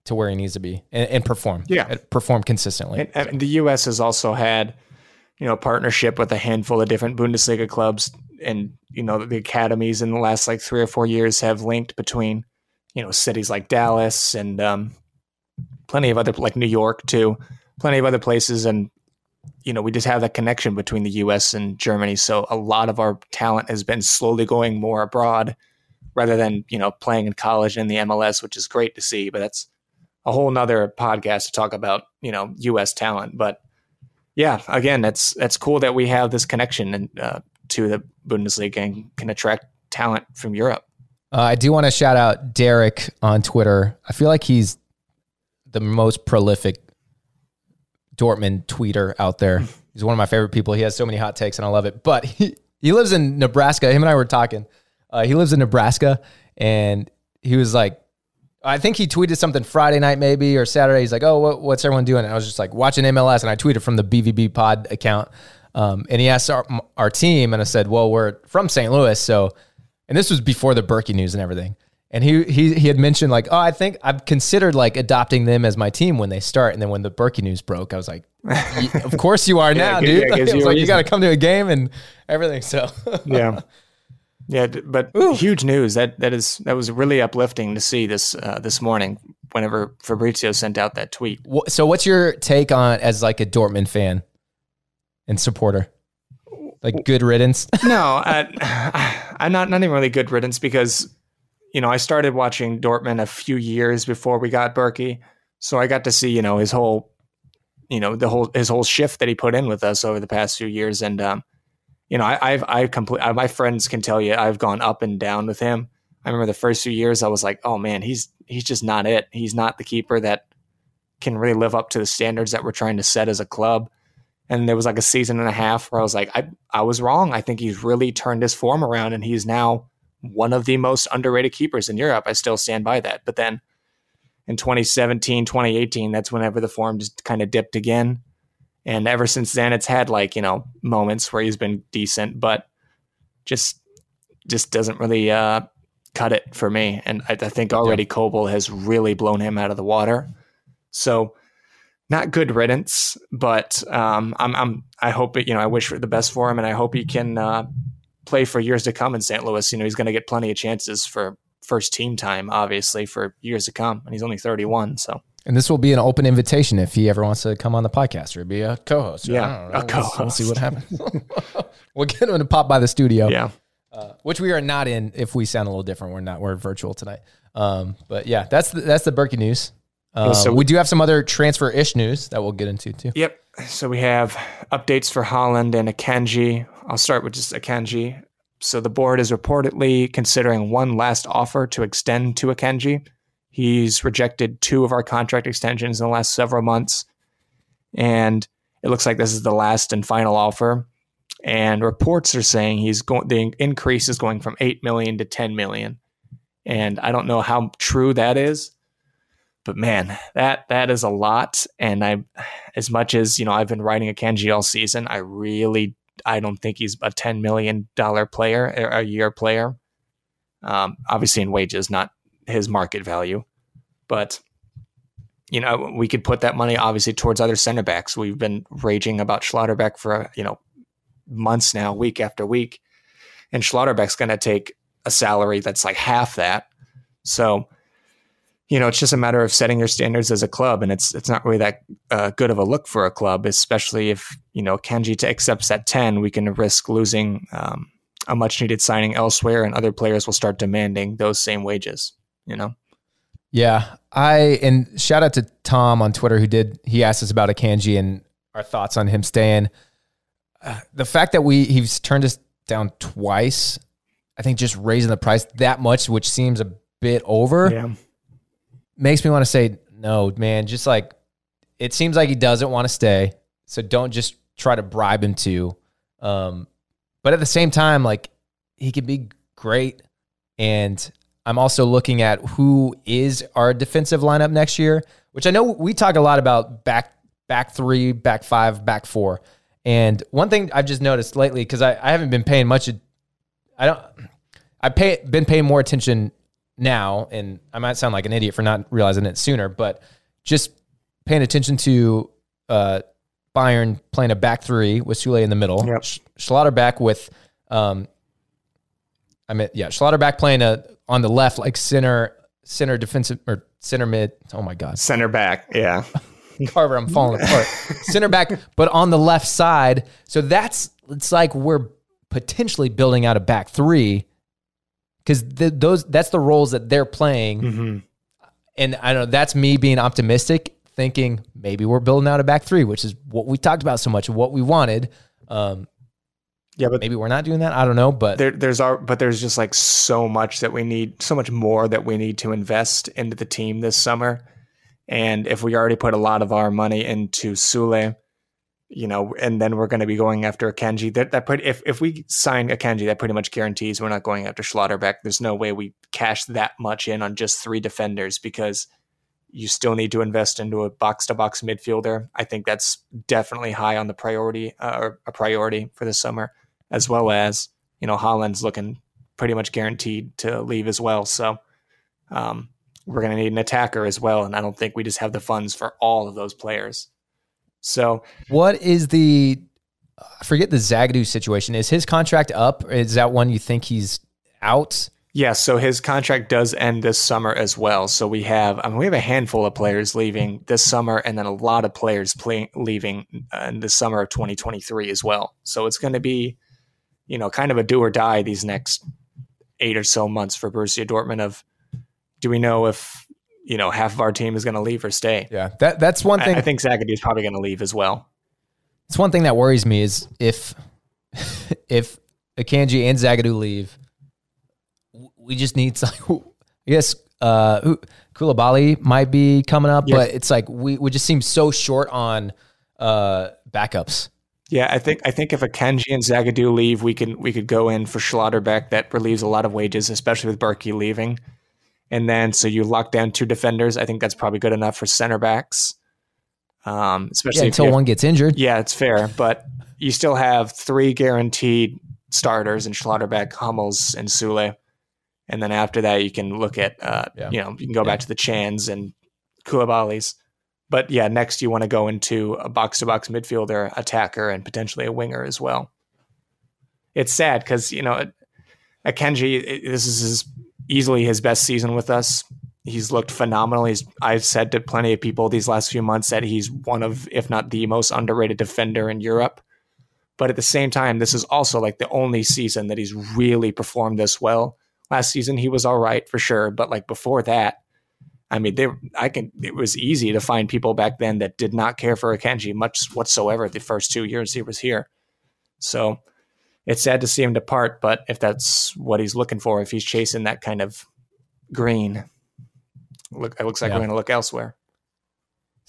[SPEAKER 4] to where he needs to be and, and perform.
[SPEAKER 5] Yeah,
[SPEAKER 4] perform consistently.
[SPEAKER 5] And, and, the U.S. has also had, you know, a partnership with a handful of different Bundesliga clubs, and you know the academies in the last like three or four years have linked between, you know, cities like Dallas and um, plenty of other like New York too, plenty of other places, and you know we just have that connection between the U.S. and Germany. So a lot of our talent has been slowly going more abroad rather than you know playing in college in the MLS, which is great to see. But that's a whole nother podcast to talk about, you know, U.S. talent. But yeah, again, that's that's cool that we have this connection and uh, to the Bundesliga and can attract talent from Europe.
[SPEAKER 4] Uh, I do want to shout out Derek on Twitter. I feel like he's the most prolific Dortmund tweeter out there. *laughs* He's one of my favorite people. He has so many hot takes, and I love it. But he, he lives in Nebraska. Him and I were talking. Uh, he lives in Nebraska, and he was like, I think he tweeted something Friday night, maybe or Saturday. He's like, "Oh, what, what's everyone doing?" And I was just like watching MLS, and I tweeted from the BVB Pod account. Um, and he asked our, our team, and I said, "Well, we're from St. Louis, so." And this was before the Bürki news and everything. And he he he had mentioned like, "Oh, I think I've considered like adopting them as my team when they start." And then when the Bürki news broke, I was like, "Of course you are *laughs* now, dude!" Yeah, *laughs* I was like, "You got to come to a game and everything." So
[SPEAKER 5] yeah. *laughs* Yeah, but Ooh. huge news. That that is that was really uplifting to see this uh, this morning. Whenever Fabrizio sent out that tweet.
[SPEAKER 4] So, what's your take on as like a Dortmund fan and supporter? Like good riddance? *laughs*
[SPEAKER 5] no, I, I'm not not even really good riddance because you know I started watching Dortmund a few years before we got Bürki, so I got to see you know his whole you know the whole his whole shift that he put in with us over the past few years, and um, you know, I, I've I complete uh, my friends can tell you I've gone up and down with him. I remember the first few years I was like, oh man, he's he's just not it. He's not the keeper that can really live up to the standards that we're trying to set as a club. And there was like a season and a half where I was like, I I was wrong. I think he's really turned his form around and he's now one of the most underrated keepers in Europe. I still stand by that. But then in 2017, 2018, that's whenever the form just kind of dipped again. And ever since then, it's had like, you know, moments where he's been decent, but just just doesn't really uh, cut it for me. And I, I think already yeah. Kobel has really blown him out of the water. So not good riddance, but um, I'm, I'm, I hope it, you know, I wish for the best for him and I hope he can uh, play for years to come in St. Louis. You know, he's going to get plenty of chances for first team time, obviously, for years to come. And he's only 31. So
[SPEAKER 4] And this will be an open invitation if he ever wants to come on the podcast or be a co-host.
[SPEAKER 5] Yeah,
[SPEAKER 4] I don't know.
[SPEAKER 5] a
[SPEAKER 4] We'll- We'll see what happens. *laughs* we'll get him to pop by the studio.
[SPEAKER 5] Yeah.
[SPEAKER 4] which we are not in. If we sound a little different, we're not. We're virtual tonight. Um, but yeah, that's the, that's the Bürki news. Um,
[SPEAKER 5] so-
[SPEAKER 4] we do have some other transfer ish news that we'll get into too.
[SPEAKER 5] Yep. So we have updates for Haaland and Akanji. I'll start with just Akanji. So the board is reportedly considering one last offer to extend to Akanji. He's rejected two of our contract extensions in the last several months. And it looks like this is the last and final offer. And reports are saying he's going the increase is going from 8 million to 10 million. And I don't know how true that is. But man, that that is a lot. And I as much as you know I've been writing Akanji all season, I really I don't think he's a ten million dollar player or a year player. Um, obviously in wages, not his market value, but you know we could put that money obviously towards other center backs. We've been raging about Schlotterbeck for you know months now, week after week, and Schlotterbeck's going to take a salary that's like half that. So you know, it's just a matter of setting your standards as a club, and it's it's not really that uh, good of a look for a club, especially if you know Kenji accepts that ten, we can risk losing um, a much needed signing elsewhere, and other players will start demanding those same wages. You know,
[SPEAKER 4] Yeah, I and shout out to Tom on Twitter who did he asked us about Akanji and our thoughts on him staying. Uh, the fact that we he's turned us down twice, I think just raising the price that much, which seems a bit over,
[SPEAKER 5] yeah,
[SPEAKER 4] makes me want to say no, man. Just like it seems like he doesn't want to stay, so don't just try to bribe him to. Um, but at the same time, like he could be great, and I'm also looking at who is our defensive lineup next year, which I know we talk a lot about back back three, back five, back four. And one thing I've just noticed lately, because I, I haven't been paying much, I don't, I pay been paying more attention now, and I might sound like an idiot for not realizing it sooner, but just paying attention to uh, Bayern playing a back three with Sule in the middle,
[SPEAKER 5] Yep.
[SPEAKER 4] Sch- with, um, I mean, yeah, Schlotterbeck playing a on the left like center center defensive or center mid. Oh my god,
[SPEAKER 5] center back. Yeah, *laughs*
[SPEAKER 4] Carver, I'm falling apart. Center back, but on the left side. So that's it's like we're potentially building out a back three because those that's the roles that they're playing.
[SPEAKER 5] Mhm.
[SPEAKER 4] And I don't know that's me being optimistic, thinking maybe we're building out a back three, which is what we talked about so much, what we wanted. Um,
[SPEAKER 5] yeah, but
[SPEAKER 4] maybe we're not doing that. I don't know, but
[SPEAKER 5] there, there's our, but there's just like so much that we need, so much more that we need to invest into the team this summer. And if we already put a lot of our money into Sule, you know, and then we're going to be going after Akanji. That that put if if we sign Akanji, that pretty much guarantees we're not going after Schlotterbeck. There's no way we cash that much in on just three defenders because you still need to invest into a box to box midfielder. I think that's definitely high on the priority uh, or a priority for the summer, as well as you know Haaland's looking pretty much guaranteed to leave as well. So um, we're going to need an attacker as well, and I don't think we just have the funds for all of those players. So
[SPEAKER 4] what is the I forget the Zagadou situation? Is his contract up? Is that one you think he's out?
[SPEAKER 5] Yeah, so his contract does end this summer as well. So we have, I mean, we have a handful of players leaving this summer, and then a lot of players play, leaving uh, in the summer of 2023 as well. So it's going to be, you know, kind of a do or die these next eight or so months for Borussia Dortmund. Of do we know if you know half of our team is going to leave or stay?
[SPEAKER 4] Yeah, that that's one thing.
[SPEAKER 5] I think Zagadou is probably going to leave as well.
[SPEAKER 4] It's one thing that worries me is if *laughs* if Akanji and Zagadou leave, we just need *laughs* some. I guess uh, Coulibaly might be coming up,
[SPEAKER 5] Yeah.
[SPEAKER 4] but it's like we we just seem so short on uh, backups.
[SPEAKER 5] Yeah, I think I think if Akanji and Zagadou leave, we can we could go in for Schlotterbeck. That relieves a lot of wages, especially with Bürki leaving. And then so you lock down two defenders. I think that's probably good enough for center backs. Um, especially
[SPEAKER 4] Yeah, until one gets injured.
[SPEAKER 5] yeah, it's fair, but you still have three guaranteed starters in Schlotterbeck, Hummels, and Sule. And then after that, you can look at, uh,
[SPEAKER 4] Yeah.
[SPEAKER 5] you know, you can go back to the Cans and Coulibaly's. But yeah, next you want to go into a box to box midfielder, attacker, and potentially a winger as well. It's sad because, you know, Akanji, this is his, easily his best season with us. He's looked phenomenal. He's I've said to plenty of people these last few months that he's one of, if not the most underrated defender in Europe. But at the same time, this is also like the only season that he's really performed this well. Last season he was all right for sure, but like before that, I mean, they I can it was easy to find people back then that did not care for Akanji much whatsoever the first two years he was here. So it's sad to see him depart, but if that's what he's looking for, if he's chasing that kind of green, look, it looks like
[SPEAKER 4] Yeah.
[SPEAKER 5] we're going to look elsewhere.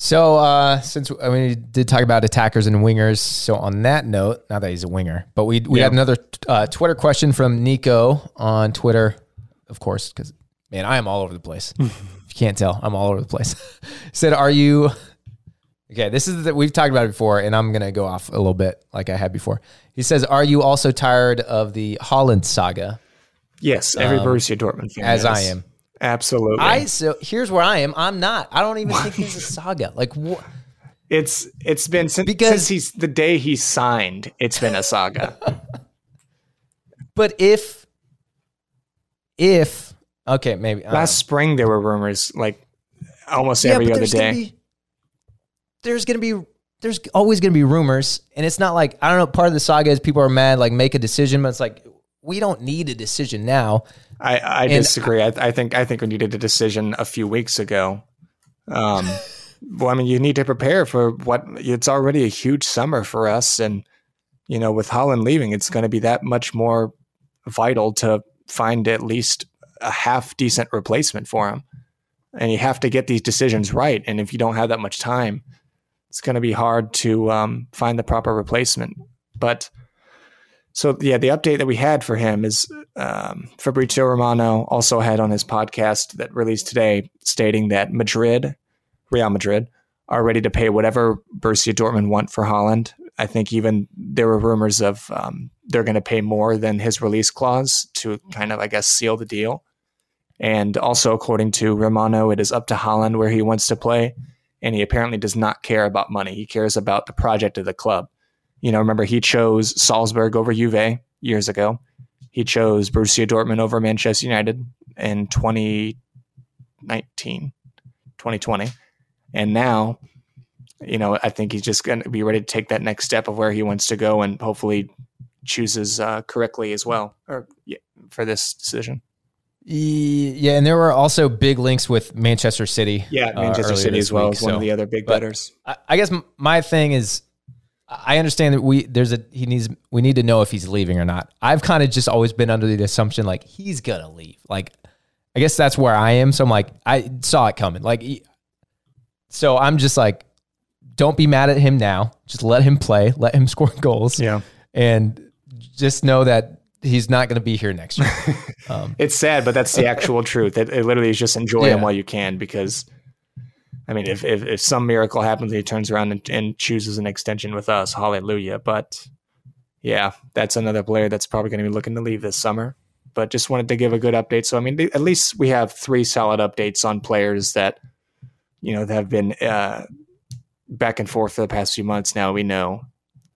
[SPEAKER 4] So uh, since I mean, we did talk about attackers and wingers, so on that note, not that he's a winger, but we we
[SPEAKER 5] Yeah.
[SPEAKER 4] had another uh, Twitter question from Nico on Twitter, of course, because man, I am all over the place. if you can't tell, I'm all over the place. *laughs* Said, "Are you?" Okay, this is that we've talked about it before, and I'm gonna go off a little bit like I had before. He says, "Are you also tired of the Haaland saga?"
[SPEAKER 5] Yes, every Borussia Dortmund fan
[SPEAKER 4] Um, as I am.
[SPEAKER 5] Absolutely.
[SPEAKER 4] I so here's where I am. I'm not. I don't even think he's a *laughs* saga. Like what?
[SPEAKER 5] it's it's been since,
[SPEAKER 4] Because-
[SPEAKER 5] since he's the day he signed. It's been a saga. *laughs*
[SPEAKER 4] But if, if okay, maybe I don't
[SPEAKER 5] Last spring there were rumors like almost every
[SPEAKER 4] but
[SPEAKER 5] other
[SPEAKER 4] there's gonna
[SPEAKER 5] day.
[SPEAKER 4] be- there's gonna be there's always gonna be rumors, and it's not like I don't know. Part of the saga is people are mad, like make a decision, but it's like we don't need a decision now.
[SPEAKER 5] I, I disagree. I, I think I think we needed a decision a few weeks ago. Um, *laughs* well, I mean, you need to prepare for what it's already a huge summer for us, and you know, with Haaland leaving, it's going to be that much more vital to find at least a half decent replacement for him. And you have to get these decisions right. And if you don't have that much time, it's going to be hard to um, find the proper replacement. But so yeah, the update that we had for him is um, Fabrizio Romano also had on his podcast that released today stating that Madrid, Real Madrid, are ready to pay whatever Borussia Dortmund want for Haaland. I think even there were rumors of um, they're going to pay more than his release clause to kind of, I guess, seal the deal. And also, according to Romano, it is up to Haaland where he wants to play. And he apparently does not care about money. He cares about the project of the club. You know, remember he chose Salzburg over Juve years ago. He chose Borussia Dortmund over Manchester United in 2019, 2020. And now, you know, I think he's just going to be ready to take that next step of where he wants to go and hopefully chooses uh, correctly as well or yeah, for this decision.
[SPEAKER 4] Ye- Yeah, and there were also big links with Manchester City.
[SPEAKER 5] Yeah,
[SPEAKER 4] uh,
[SPEAKER 5] Manchester
[SPEAKER 4] earlier
[SPEAKER 5] City as well
[SPEAKER 4] week,
[SPEAKER 5] as one
[SPEAKER 4] so-
[SPEAKER 5] of the other big betters.
[SPEAKER 4] I, I guess my thing is, I understand that we there's a he needs we need to know if he's leaving or not. I've kind of just always been under the assumption like he's gonna leave. Like, I guess that's where I am. So I'm like, I saw it coming. Like, so I'm just like, don't be mad at him now. Just let him play. Let him *laughs* score goals.
[SPEAKER 5] Yeah.
[SPEAKER 4] and just know that he's not gonna be here next year. *laughs*
[SPEAKER 5] It's sad, but that's the *laughs* actual truth. It, it literally is just enjoy him while you can because, I mean, if, if, if some miracle happens, he turns around and, and chooses an extension with us, hallelujah. But yeah, that's another player that's probably going to be looking to leave this summer. But just wanted to give a good update. So, I mean, at least we have three solid updates on players that, you know, that have been uh, back and forth for the past few months. Now we know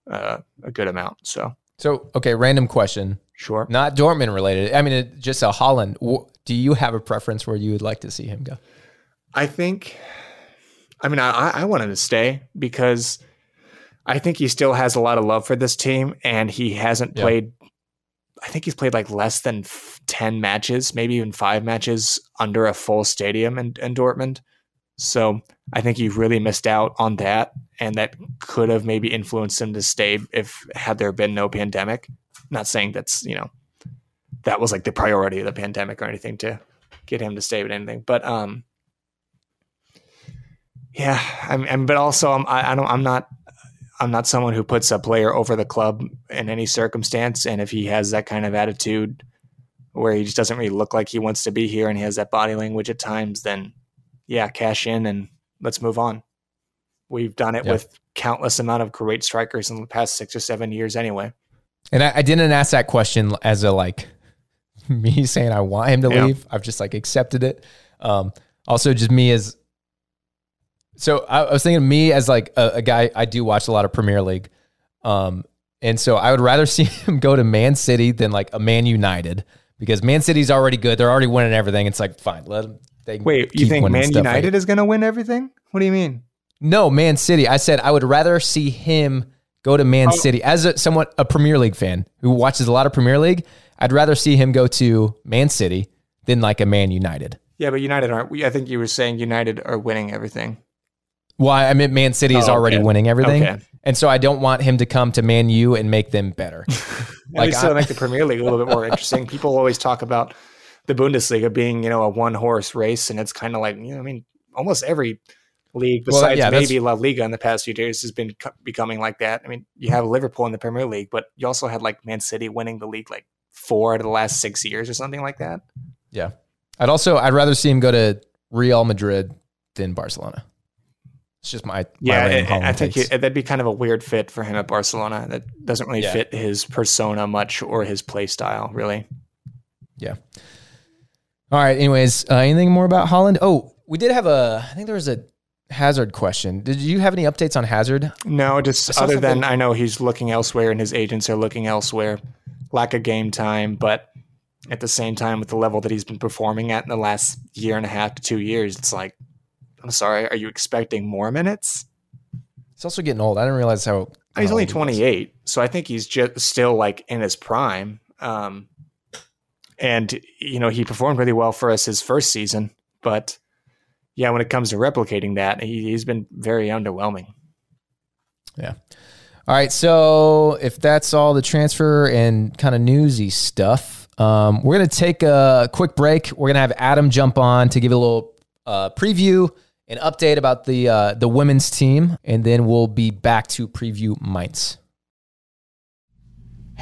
[SPEAKER 5] uh, a good amount. So,
[SPEAKER 4] so okay, random question.
[SPEAKER 5] sure.
[SPEAKER 4] Not Dortmund related. I mean, it, just a Haaland. Do you have a preference where you would like to see him go?
[SPEAKER 5] I think, I mean, I, I want him to stay because I think he still has a lot of love for this team and he hasn't
[SPEAKER 4] Yeah.
[SPEAKER 5] played, I think he's played like less than f- 10 matches, maybe even five matches under a full stadium in, in Dortmund. So I think he really missed out on that. And that could have maybe influenced him to stay if had there been no pandemic. Not saying that's, you know, that was like the priority of the pandemic or anything to get him to stay with anything. But um yeah, I'm, but also I'm I, I don't I'm not I'm not someone who puts a player over the club in any circumstance. And if he has that kind of attitude where he just doesn't really look like he wants to be here and he has that body language at times, then yeah, cash in and let's move on. We've done it
[SPEAKER 4] Yeah.
[SPEAKER 5] with countless amount of great strikers in the past six or seven years anyway.
[SPEAKER 4] And I, I didn't ask that question as a like *laughs* me saying I want him to
[SPEAKER 5] Yeah.
[SPEAKER 4] leave. I've just like accepted it. Um, also, just me as so I, I was thinking of me as like a, a guy. I do watch a lot of Premier League, um, and so I would rather *laughs* see him go to Man City than like a Man United because Man City's already good. They're already winning everything. It's like fine, let him they
[SPEAKER 5] Wait, you think Man. United is going to win everything? What do you mean?
[SPEAKER 4] No, Man City. I said I would rather see him go to Man
[SPEAKER 5] Oh.
[SPEAKER 4] City as a somewhat a Premier League fan who watches a lot of Premier League. I'd rather see him go to Man City than like a Man United.
[SPEAKER 5] Yeah, but United aren't. I think you were saying United are winning everything.
[SPEAKER 4] Why? I mean, Man City is
[SPEAKER 5] Oh,
[SPEAKER 4] already
[SPEAKER 5] okay.
[SPEAKER 4] winning everything,
[SPEAKER 5] Okay.
[SPEAKER 4] and so I don't want him to come to Man U and make them better. *laughs*
[SPEAKER 5] Like,
[SPEAKER 4] Like,
[SPEAKER 5] I still
[SPEAKER 4] I-
[SPEAKER 5] make the Premier League a little bit more interesting. People always talk about the Bundesliga being, you know, a one horse race, and it's kind of like, you know, I mean, almost every league
[SPEAKER 4] Well,
[SPEAKER 5] besides
[SPEAKER 4] yeah,
[SPEAKER 5] maybe La Liga in the past few years has been co- becoming like that. I mean, you have Liverpool in the Premier League, but you also had like Man City winning the league like four out of the last six years or something like that.
[SPEAKER 4] yeah, I'd also I'd rather see him go to Real Madrid than Barcelona. It's just my, my
[SPEAKER 5] Yeah,
[SPEAKER 4] random
[SPEAKER 5] I, think it, that'd be kind of a weird fit for him at Barcelona. That doesn't really
[SPEAKER 4] Yeah.
[SPEAKER 5] fit his persona much or his play style, really.
[SPEAKER 4] Yeah. All right. Anyways, uh, anything more about Haaland? Oh, we did have a. I think there was a Hazard question. Did you have any updates on Hazard?
[SPEAKER 5] No, just other than I know he's looking elsewhere and his agents are looking elsewhere. Lack of game time, but at the same time, with the level that he's been performing at in the last year and a half to two years, it's like, I'm sorry, are you expecting more minutes?
[SPEAKER 4] He's also getting old. I didn't realize how.
[SPEAKER 5] He's only
[SPEAKER 4] old he was.
[SPEAKER 5] 28, so I think he's just still like in his prime. Um, and you know he performed really well for us his first season, but yeah, when it comes to replicating that, he, he's been very underwhelming.
[SPEAKER 4] Yeah. All right. So if that's all the transfer and kind of newsy stuff, um, we're gonna take a quick break. We're gonna have Adam jump on to give a little uh, preview, an update about the uh, the women's team, and then we'll be back to preview Mainz.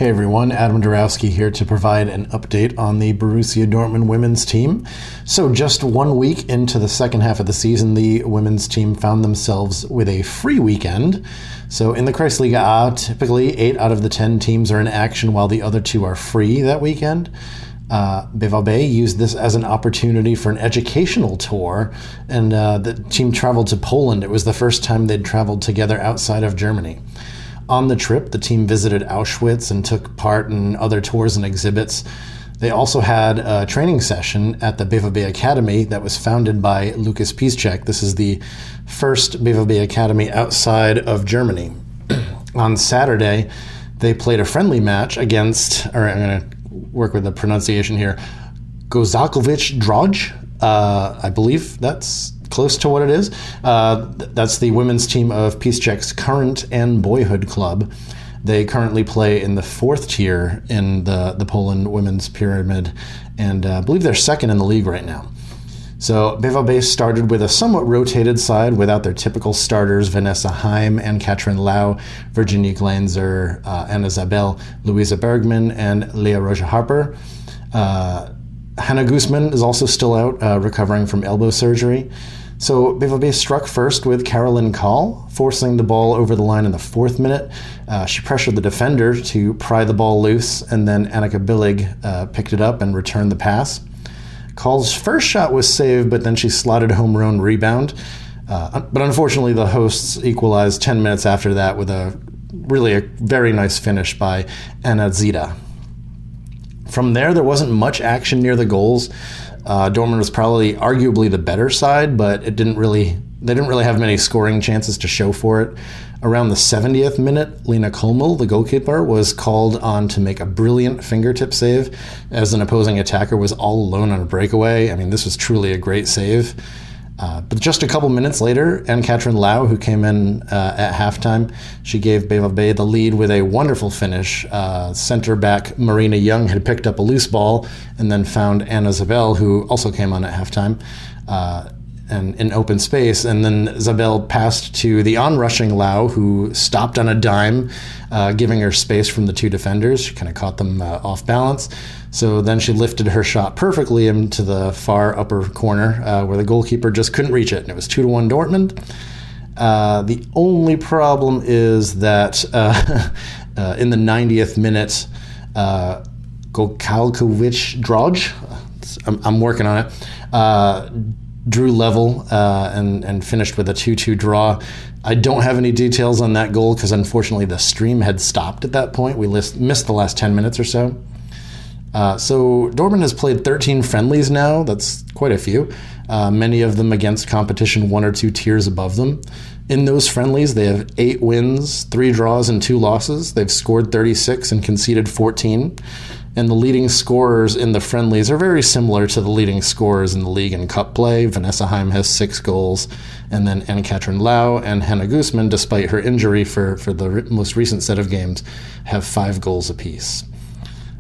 [SPEAKER 6] Hey everyone, Adam Darowski here to provide an update on the Borussia Dortmund women's team. So, just one week into the second half of the season, the women's team found themselves with a free weekend. So, in the Kreisliga A, typically 8 out of the 10 teams are in action while the other two are free that weekend. Uh, BVB used this as an opportunity for an educational tour, and uh, the team traveled to Poland. It was the first time they'd traveled together outside of Germany. On the trip, the team visited Auschwitz and took part in other tours and exhibits. They also had a training session at the BVB Academy that was founded by Lucas Piszczek. This is the first BVB Academy outside of Germany. *clears throat* On Saturday, they played a friendly match against, or I'm going to work with the pronunciation here, Gozakovic Droj. Uh, I believe that's close to what it is. Uh, that's the women's team of Piszczek's current and boyhood club. They currently play in the fourth tier in the, the Poland women's pyramid, and uh, I believe they're second in the league right now. So BVB started with a somewhat rotated side without their typical starters Vanessa Heim and Katrin Lau, Virginie Glanzer, uh, Anna Zabel, Louisa Bergman, and Leah Roja Harper. Uh, Hannah Guzman is also still out, uh, recovering from elbow surgery. So BVB struck first with Carolyn Call, forcing the ball over the line in the fourth minute. Uh, she pressured the defender to pry the ball loose, and then Annika Billig uh, picked it up and returned the pass. Call's first shot was saved, but then she slotted home her own rebound. Uh, but unfortunately, the hosts equalized 10 minutes after that with a really a very nice finish by Anna Zita. From there, there wasn't much action near the goals. Uh, Dortmund was probably arguably the better side, but it didn't really they didn't really have many scoring chances to show for it. Around the 70th minute, Lena Kolmel, the goalkeeper, was called on to make a brilliant fingertip save as an opposing attacker was all alone on a breakaway. I mean, this was truly a great save. Uh, but just a couple minutes later, Anne Katrin Lau, who came in uh, at halftime, she gave BVB the lead with a wonderful finish. Uh, center back Marina Young had picked up a loose ball and then found Anna Zabel, who also came on at halftime, uh, and in open space. And then Zabel passed to the onrushing Lau, who stopped on a dime, uh, giving her space from the two defenders. She kind of caught them uh, off balance. So then she lifted her shot perfectly into the far upper corner uh, where the goalkeeper just couldn't reach it. And it was 2 to 1 Dortmund. Uh, the only problem is that uh, *laughs* uh, in the 90th minute, uh, Gokalkovic Droj, I'm, I'm working on it, drew level uh, and, and finished with a 2 2 draw. I don't have any details on that goal because unfortunately the stream had stopped at that point. We list, missed the last 10 minutes or so. Uh, so Dortmund has played 13 friendlies now. That's quite a few. Uh, many of them against competition one or two tiers above them. In those friendlies, they have eight wins, three draws, and two losses. They've scored 36 and conceded 14. And the leading scorers in the friendlies are very similar to the leading scorers in the league and cup play. Vanessa Heim has six goals, and then Ann-Katrin Lau and Hannah Guzman, despite her injury for, for the most recent set of games, have five goals apiece.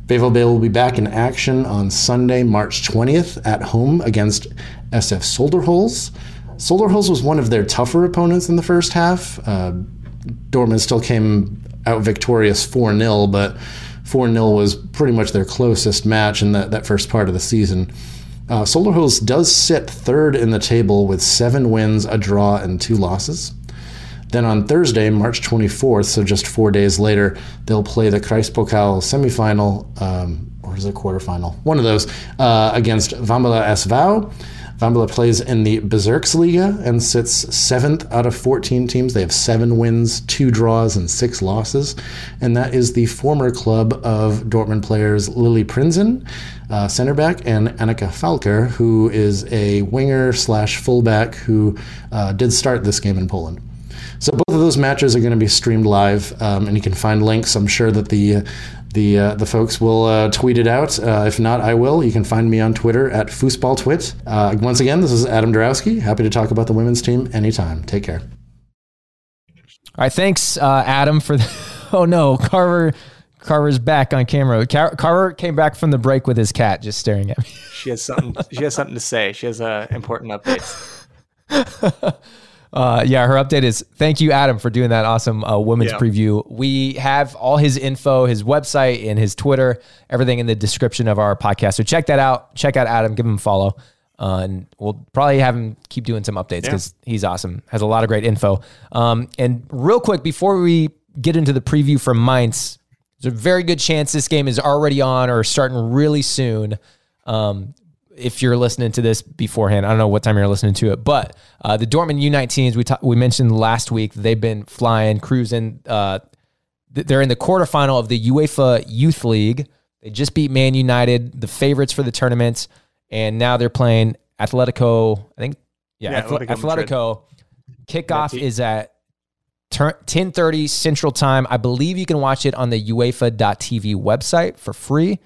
[SPEAKER 6] BVB will be back in action on Sunday, March 20th at home against SF Solderholz. Solderholz was one of their tougher opponents in the first half. Uh, Dortmund still came out victorious 4 0, but 4 0 was pretty much their closest match in that, that first part of the season. Uh, Solderholz does sit third in the table with seven wins, a draw, and two losses. Then on Thursday, March 24th, so just four days later, they'll play the Kreispokal semifinal, um, or is it quarterfinal? One of those, uh, against Vambala SV. Vambala plays in the Bezirksliga and sits seventh out of 14 teams. They have seven wins, two draws, and six losses. And that is the former club of Dortmund players Lily Prinzen, uh, center back, and Annika Falker, who is a winger slash fullback who uh, did start this game in Poland. So both of those matches are going to be streamed live, um, and you can find links. I'm sure that the the uh, the folks will uh, tweet it out. Uh, if not, I will. You can find me on Twitter at fussballtwit. Uh, once again, this is Adam Darowski. Happy to talk about the women's team anytime. Take care.
[SPEAKER 4] All right, thanks, uh, Adam, for. The, *laughs* oh no, Carver. Carver's back on camera. Car- Carver came back from the break with his cat, just staring at me.
[SPEAKER 5] She has something. she has something to say. She has uh, important updates. *laughs*
[SPEAKER 4] Uh, yeah, her update is thank you, Adam, for doing that awesome uh, women's
[SPEAKER 5] Yeah.
[SPEAKER 4] preview. We have all his info, his website, and his Twitter, everything in the description of our podcast. So check that out. Check out Adam, give him a follow. Uh, and we'll probably have him keep doing some updates because he's awesome. Has a lot of great info. Um, and real quick, before we get into the preview from Mainz, there's a very good chance this game is already on or starting really soon. Um, if you're listening to this beforehand, I don't know what time you're listening to it, but uh, the Dortmund U19s we ta- we mentioned last week they've been flying, cruising. Uh, they're in the quarterfinal of the UEFA Youth League. They just beat Man United, the favorites for the tournament, and now they're playing Atletico. I think, yeah,
[SPEAKER 5] Yeah,
[SPEAKER 4] Atle-
[SPEAKER 5] Atletico
[SPEAKER 4] Atletico. Kickoff is at 10:30 Central Time. I believe you can watch it on the UEFA.tv website for free.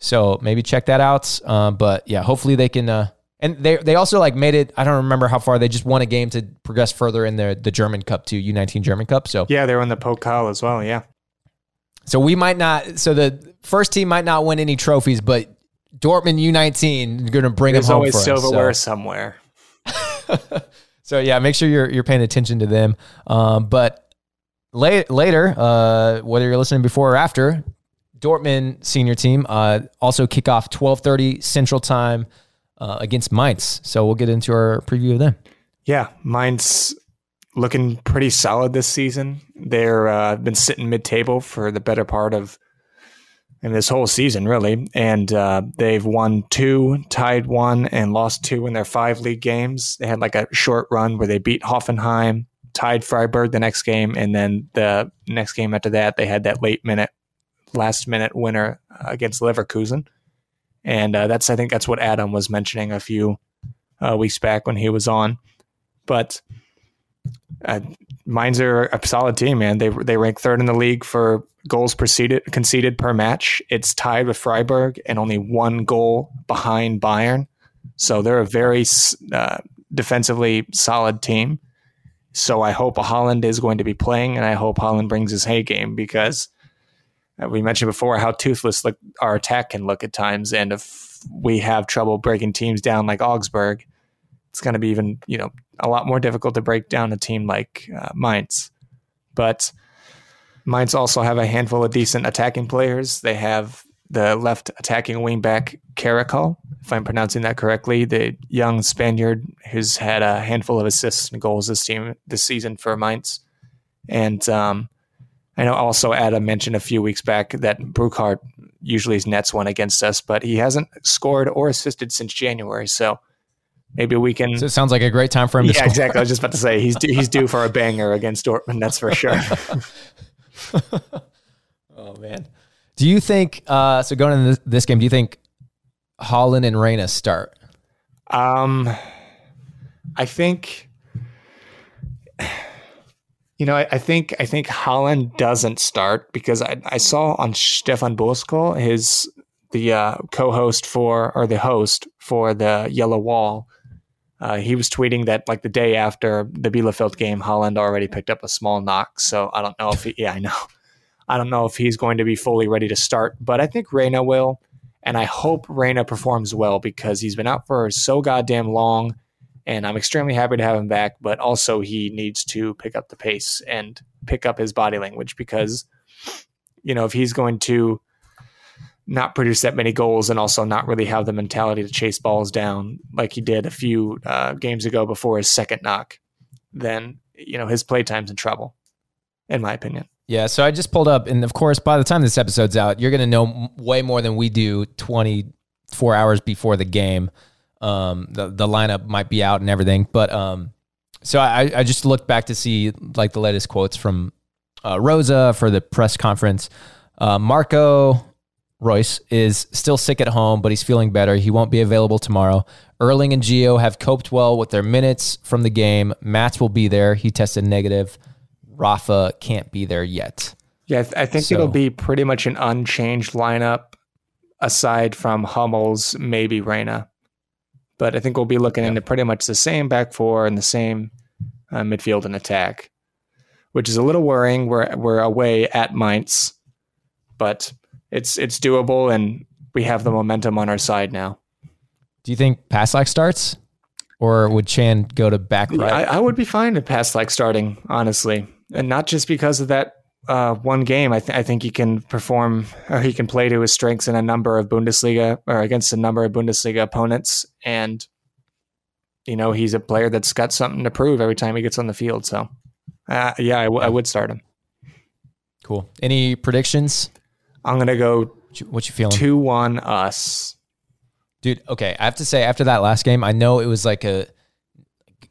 [SPEAKER 4] So maybe check that out. Um, but yeah, hopefully they can. Uh, and they they also like made it. I don't remember how far they just won a game to progress further in the the German Cup too, U19 German Cup. So
[SPEAKER 5] Yeah, they were in the Pokal as well. Yeah.
[SPEAKER 4] so we might not. So the first team might not win any trophies, but Dortmund U19 going to bring
[SPEAKER 5] There's
[SPEAKER 4] them home
[SPEAKER 5] always
[SPEAKER 4] for us.
[SPEAKER 5] silverware
[SPEAKER 4] So-
[SPEAKER 5] somewhere. *laughs*
[SPEAKER 4] So yeah, make sure you're you're paying attention to them. Um, but la- later, uh, whether you're listening before or after, Dortmund senior team uh, also kick off 12:30 Central Time uh, against Mainz. So we'll get into our preview of them.
[SPEAKER 5] Yeah, Mainz looking pretty solid this season. They're uh, been sitting mid-table for the better part of I mean, this whole season, really, and uh, they've won two, tied one, and lost two in their five league games. They had like a short run where they beat Hoffenheim, tied Freiburg the next game, and then the next game after that, they had that late minute, last minute winner uh, against Leverkusen, and uh, that's I think that's what Adam was mentioning a few uh, weeks back when he was on but uh, Mainz are a solid team, man. They they rank third in the league for goals conceded conceded per match. It's tied with Freiburg and only one goal behind Bayern. So they're a very uh, defensively solid team. So I hope Haaland is going to be playing, and I hope Haaland brings his hay game because we mentioned before how toothless look, our attack can look at times, and if we have trouble breaking teams down like Augsburg, it's going to be even you know a lot more difficult to break down a team like uh, Mainz. But Mainz also have a handful of decent attacking players. They have the left attacking wingback Caracol, if I'm pronouncing that correctly, the young Spaniard who's had a handful of assists and goals this team this season for Mainz. And um, I know also Adam mentioned a few weeks back that Burkardt usually his nets one against us, but he hasn't scored or assisted since January. So maybe we can.
[SPEAKER 4] So it sounds like a great time for him to
[SPEAKER 5] yeah, exactly. I was just about to say he's due, he's due for a banger *laughs* against Dortmund. That's for sure. *laughs*
[SPEAKER 4] Oh man. Do you think? Uh, so going into this, this game, do you think Haaland and Reyna start?
[SPEAKER 5] Um, I think. You know, I, I think I think Haaland doesn't start because I, I saw on Stefan Bosko, his the uh, co-host for or the host for the Yellow Wall, uh, he was tweeting that like the day after the Bielefeld game, Haaland already picked up a small knock. So I don't know if he, yeah, I know. I don't know if he's going to be fully ready to start, but I think Reyna will. And I hope Reyna performs well because he's been out for so goddamn long. And I'm extremely happy to have him back, but also he needs to pick up the pace and pick up his body language because, you know, if he's going to not produce that many goals and also not really have the mentality to chase balls down like he did a few uh, games ago before his second knock, then, you know, his playtime's in trouble, in my opinion.
[SPEAKER 4] Yeah, so I just pulled up, and of course, by the time this episode's out, you're going to know way more than we do 24 hours before the game. Um, the the lineup might be out and everything, but um, so I I just looked back to see like the latest quotes from uh, Rose for the press conference. Uh, Marco Reus is still sick at home, but he's feeling better. He won't be available tomorrow. Erling and Gio have coped well with their minutes from the game. Mats will be there. He tested negative. Rafa can't be there yet.
[SPEAKER 5] Yeah, I think so, it'll be pretty much an unchanged lineup aside from Hummels, maybe Reyna. But I think we'll be looking into pretty much the same back four and the same uh, midfield and attack, which is a little worrying. We're we're away at Mainz, but it's it's doable, and we have the momentum on our side now.
[SPEAKER 4] Do you think Passlack starts, or would Can go to back right?
[SPEAKER 5] I, I would be fine with Passlack starting, honestly and not just because of that uh, one game. I, th- I, think he can perform or he can play to his strengths in a number of Bundesliga or against a number of Bundesliga opponents. And, you know, he's a player that's got something to prove every time he gets on the field. So, uh, yeah, I, w- I would start him.
[SPEAKER 4] Cool. Any predictions?
[SPEAKER 5] I'm going to go.
[SPEAKER 4] What you feeling?
[SPEAKER 5] 2 1 us.
[SPEAKER 4] Dude, okay. I have to say, after that last game, I know it was like a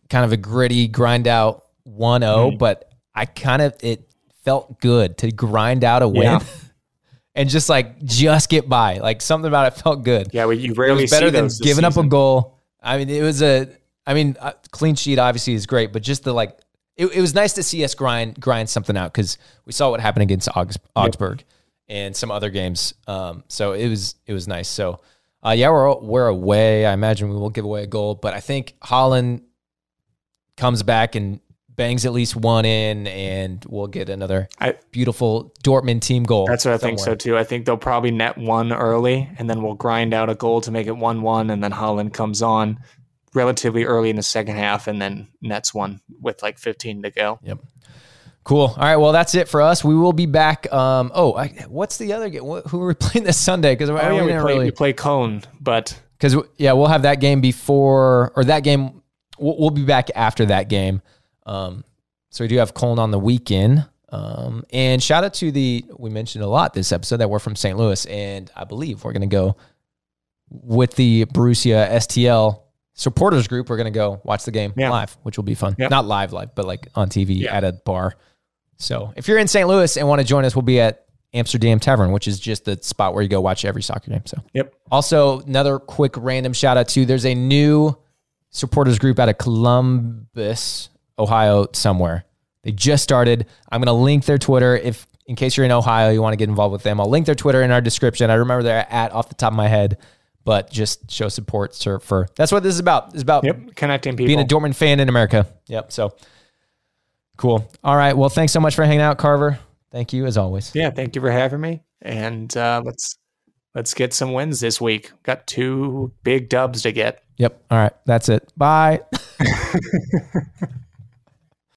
[SPEAKER 4] kind of a gritty grind out 1 0, mm-hmm. but I kind of it felt good to grind out a win. Yeah. *laughs* and just like just get by. Like something about it felt good.
[SPEAKER 5] Yeah, well, you rarely
[SPEAKER 4] it better
[SPEAKER 5] than
[SPEAKER 4] giving up a goal. I mean, it was a. I mean, a clean sheet obviously is great, but just the like, it, it was nice to see us grind grind something out because we saw what happened against Augsburg yep. and some other games. Um, so it was it was nice. So, uh, yeah, we're we're away. I imagine we will give away a goal, but I think Haaland comes back and bangs at least one in, and we'll get another I, beautiful Dortmund team goal.
[SPEAKER 5] That's what I somewhere. think so too. I think they'll probably net one early, and then we'll grind out a goal to make it one-one, and then Haaland comes on relatively early in the second half, and then nets one with like 15 to go.
[SPEAKER 4] Yep. Cool. All right. Well, that's it for us. We will be back. Um, oh, I, what's the other game? Who are we *laughs* playing this Sunday? Because
[SPEAKER 5] oh, yeah, we, play, really... we play Köln, but
[SPEAKER 4] because yeah, we'll have that game before or that game. We'll, we'll be back after that game. Um, so we do have Cologne on the weekend. Um, and shout out to the, we mentioned a lot this episode that we're from St. Louis. And I believe we're going to go with the Borussia STL supporters group. We're going to go watch the game yeah. live, which will be fun. Yep. Not live, live, but like on TV yeah. at a bar. So if you're in St. Louis and want to join us, we'll be at Amsterdam Tavern, which is just the spot where you go watch every soccer game. So,
[SPEAKER 5] yep.
[SPEAKER 4] Also, another quick random shout out to there's a new supporters group out of Columbus, Ohio somewhere. They just started. I'm going to link their Twitter if in case you're in Ohio, you want to get involved with them. I'll link their Twitter in our description. I remember they're at off the top of my head, but just show support for, for that's what this is about. It's about
[SPEAKER 5] yep, connecting people.
[SPEAKER 4] Being a Dortmund fan in America. Yep. So cool. All right. Well, thanks so much for hanging out, Carver. Thank you as always.
[SPEAKER 5] Yeah, thank you for having me. And uh, let's let's get some wins this week. Got two big dubs to get.
[SPEAKER 4] Yep. All right. That's it. Bye. *laughs*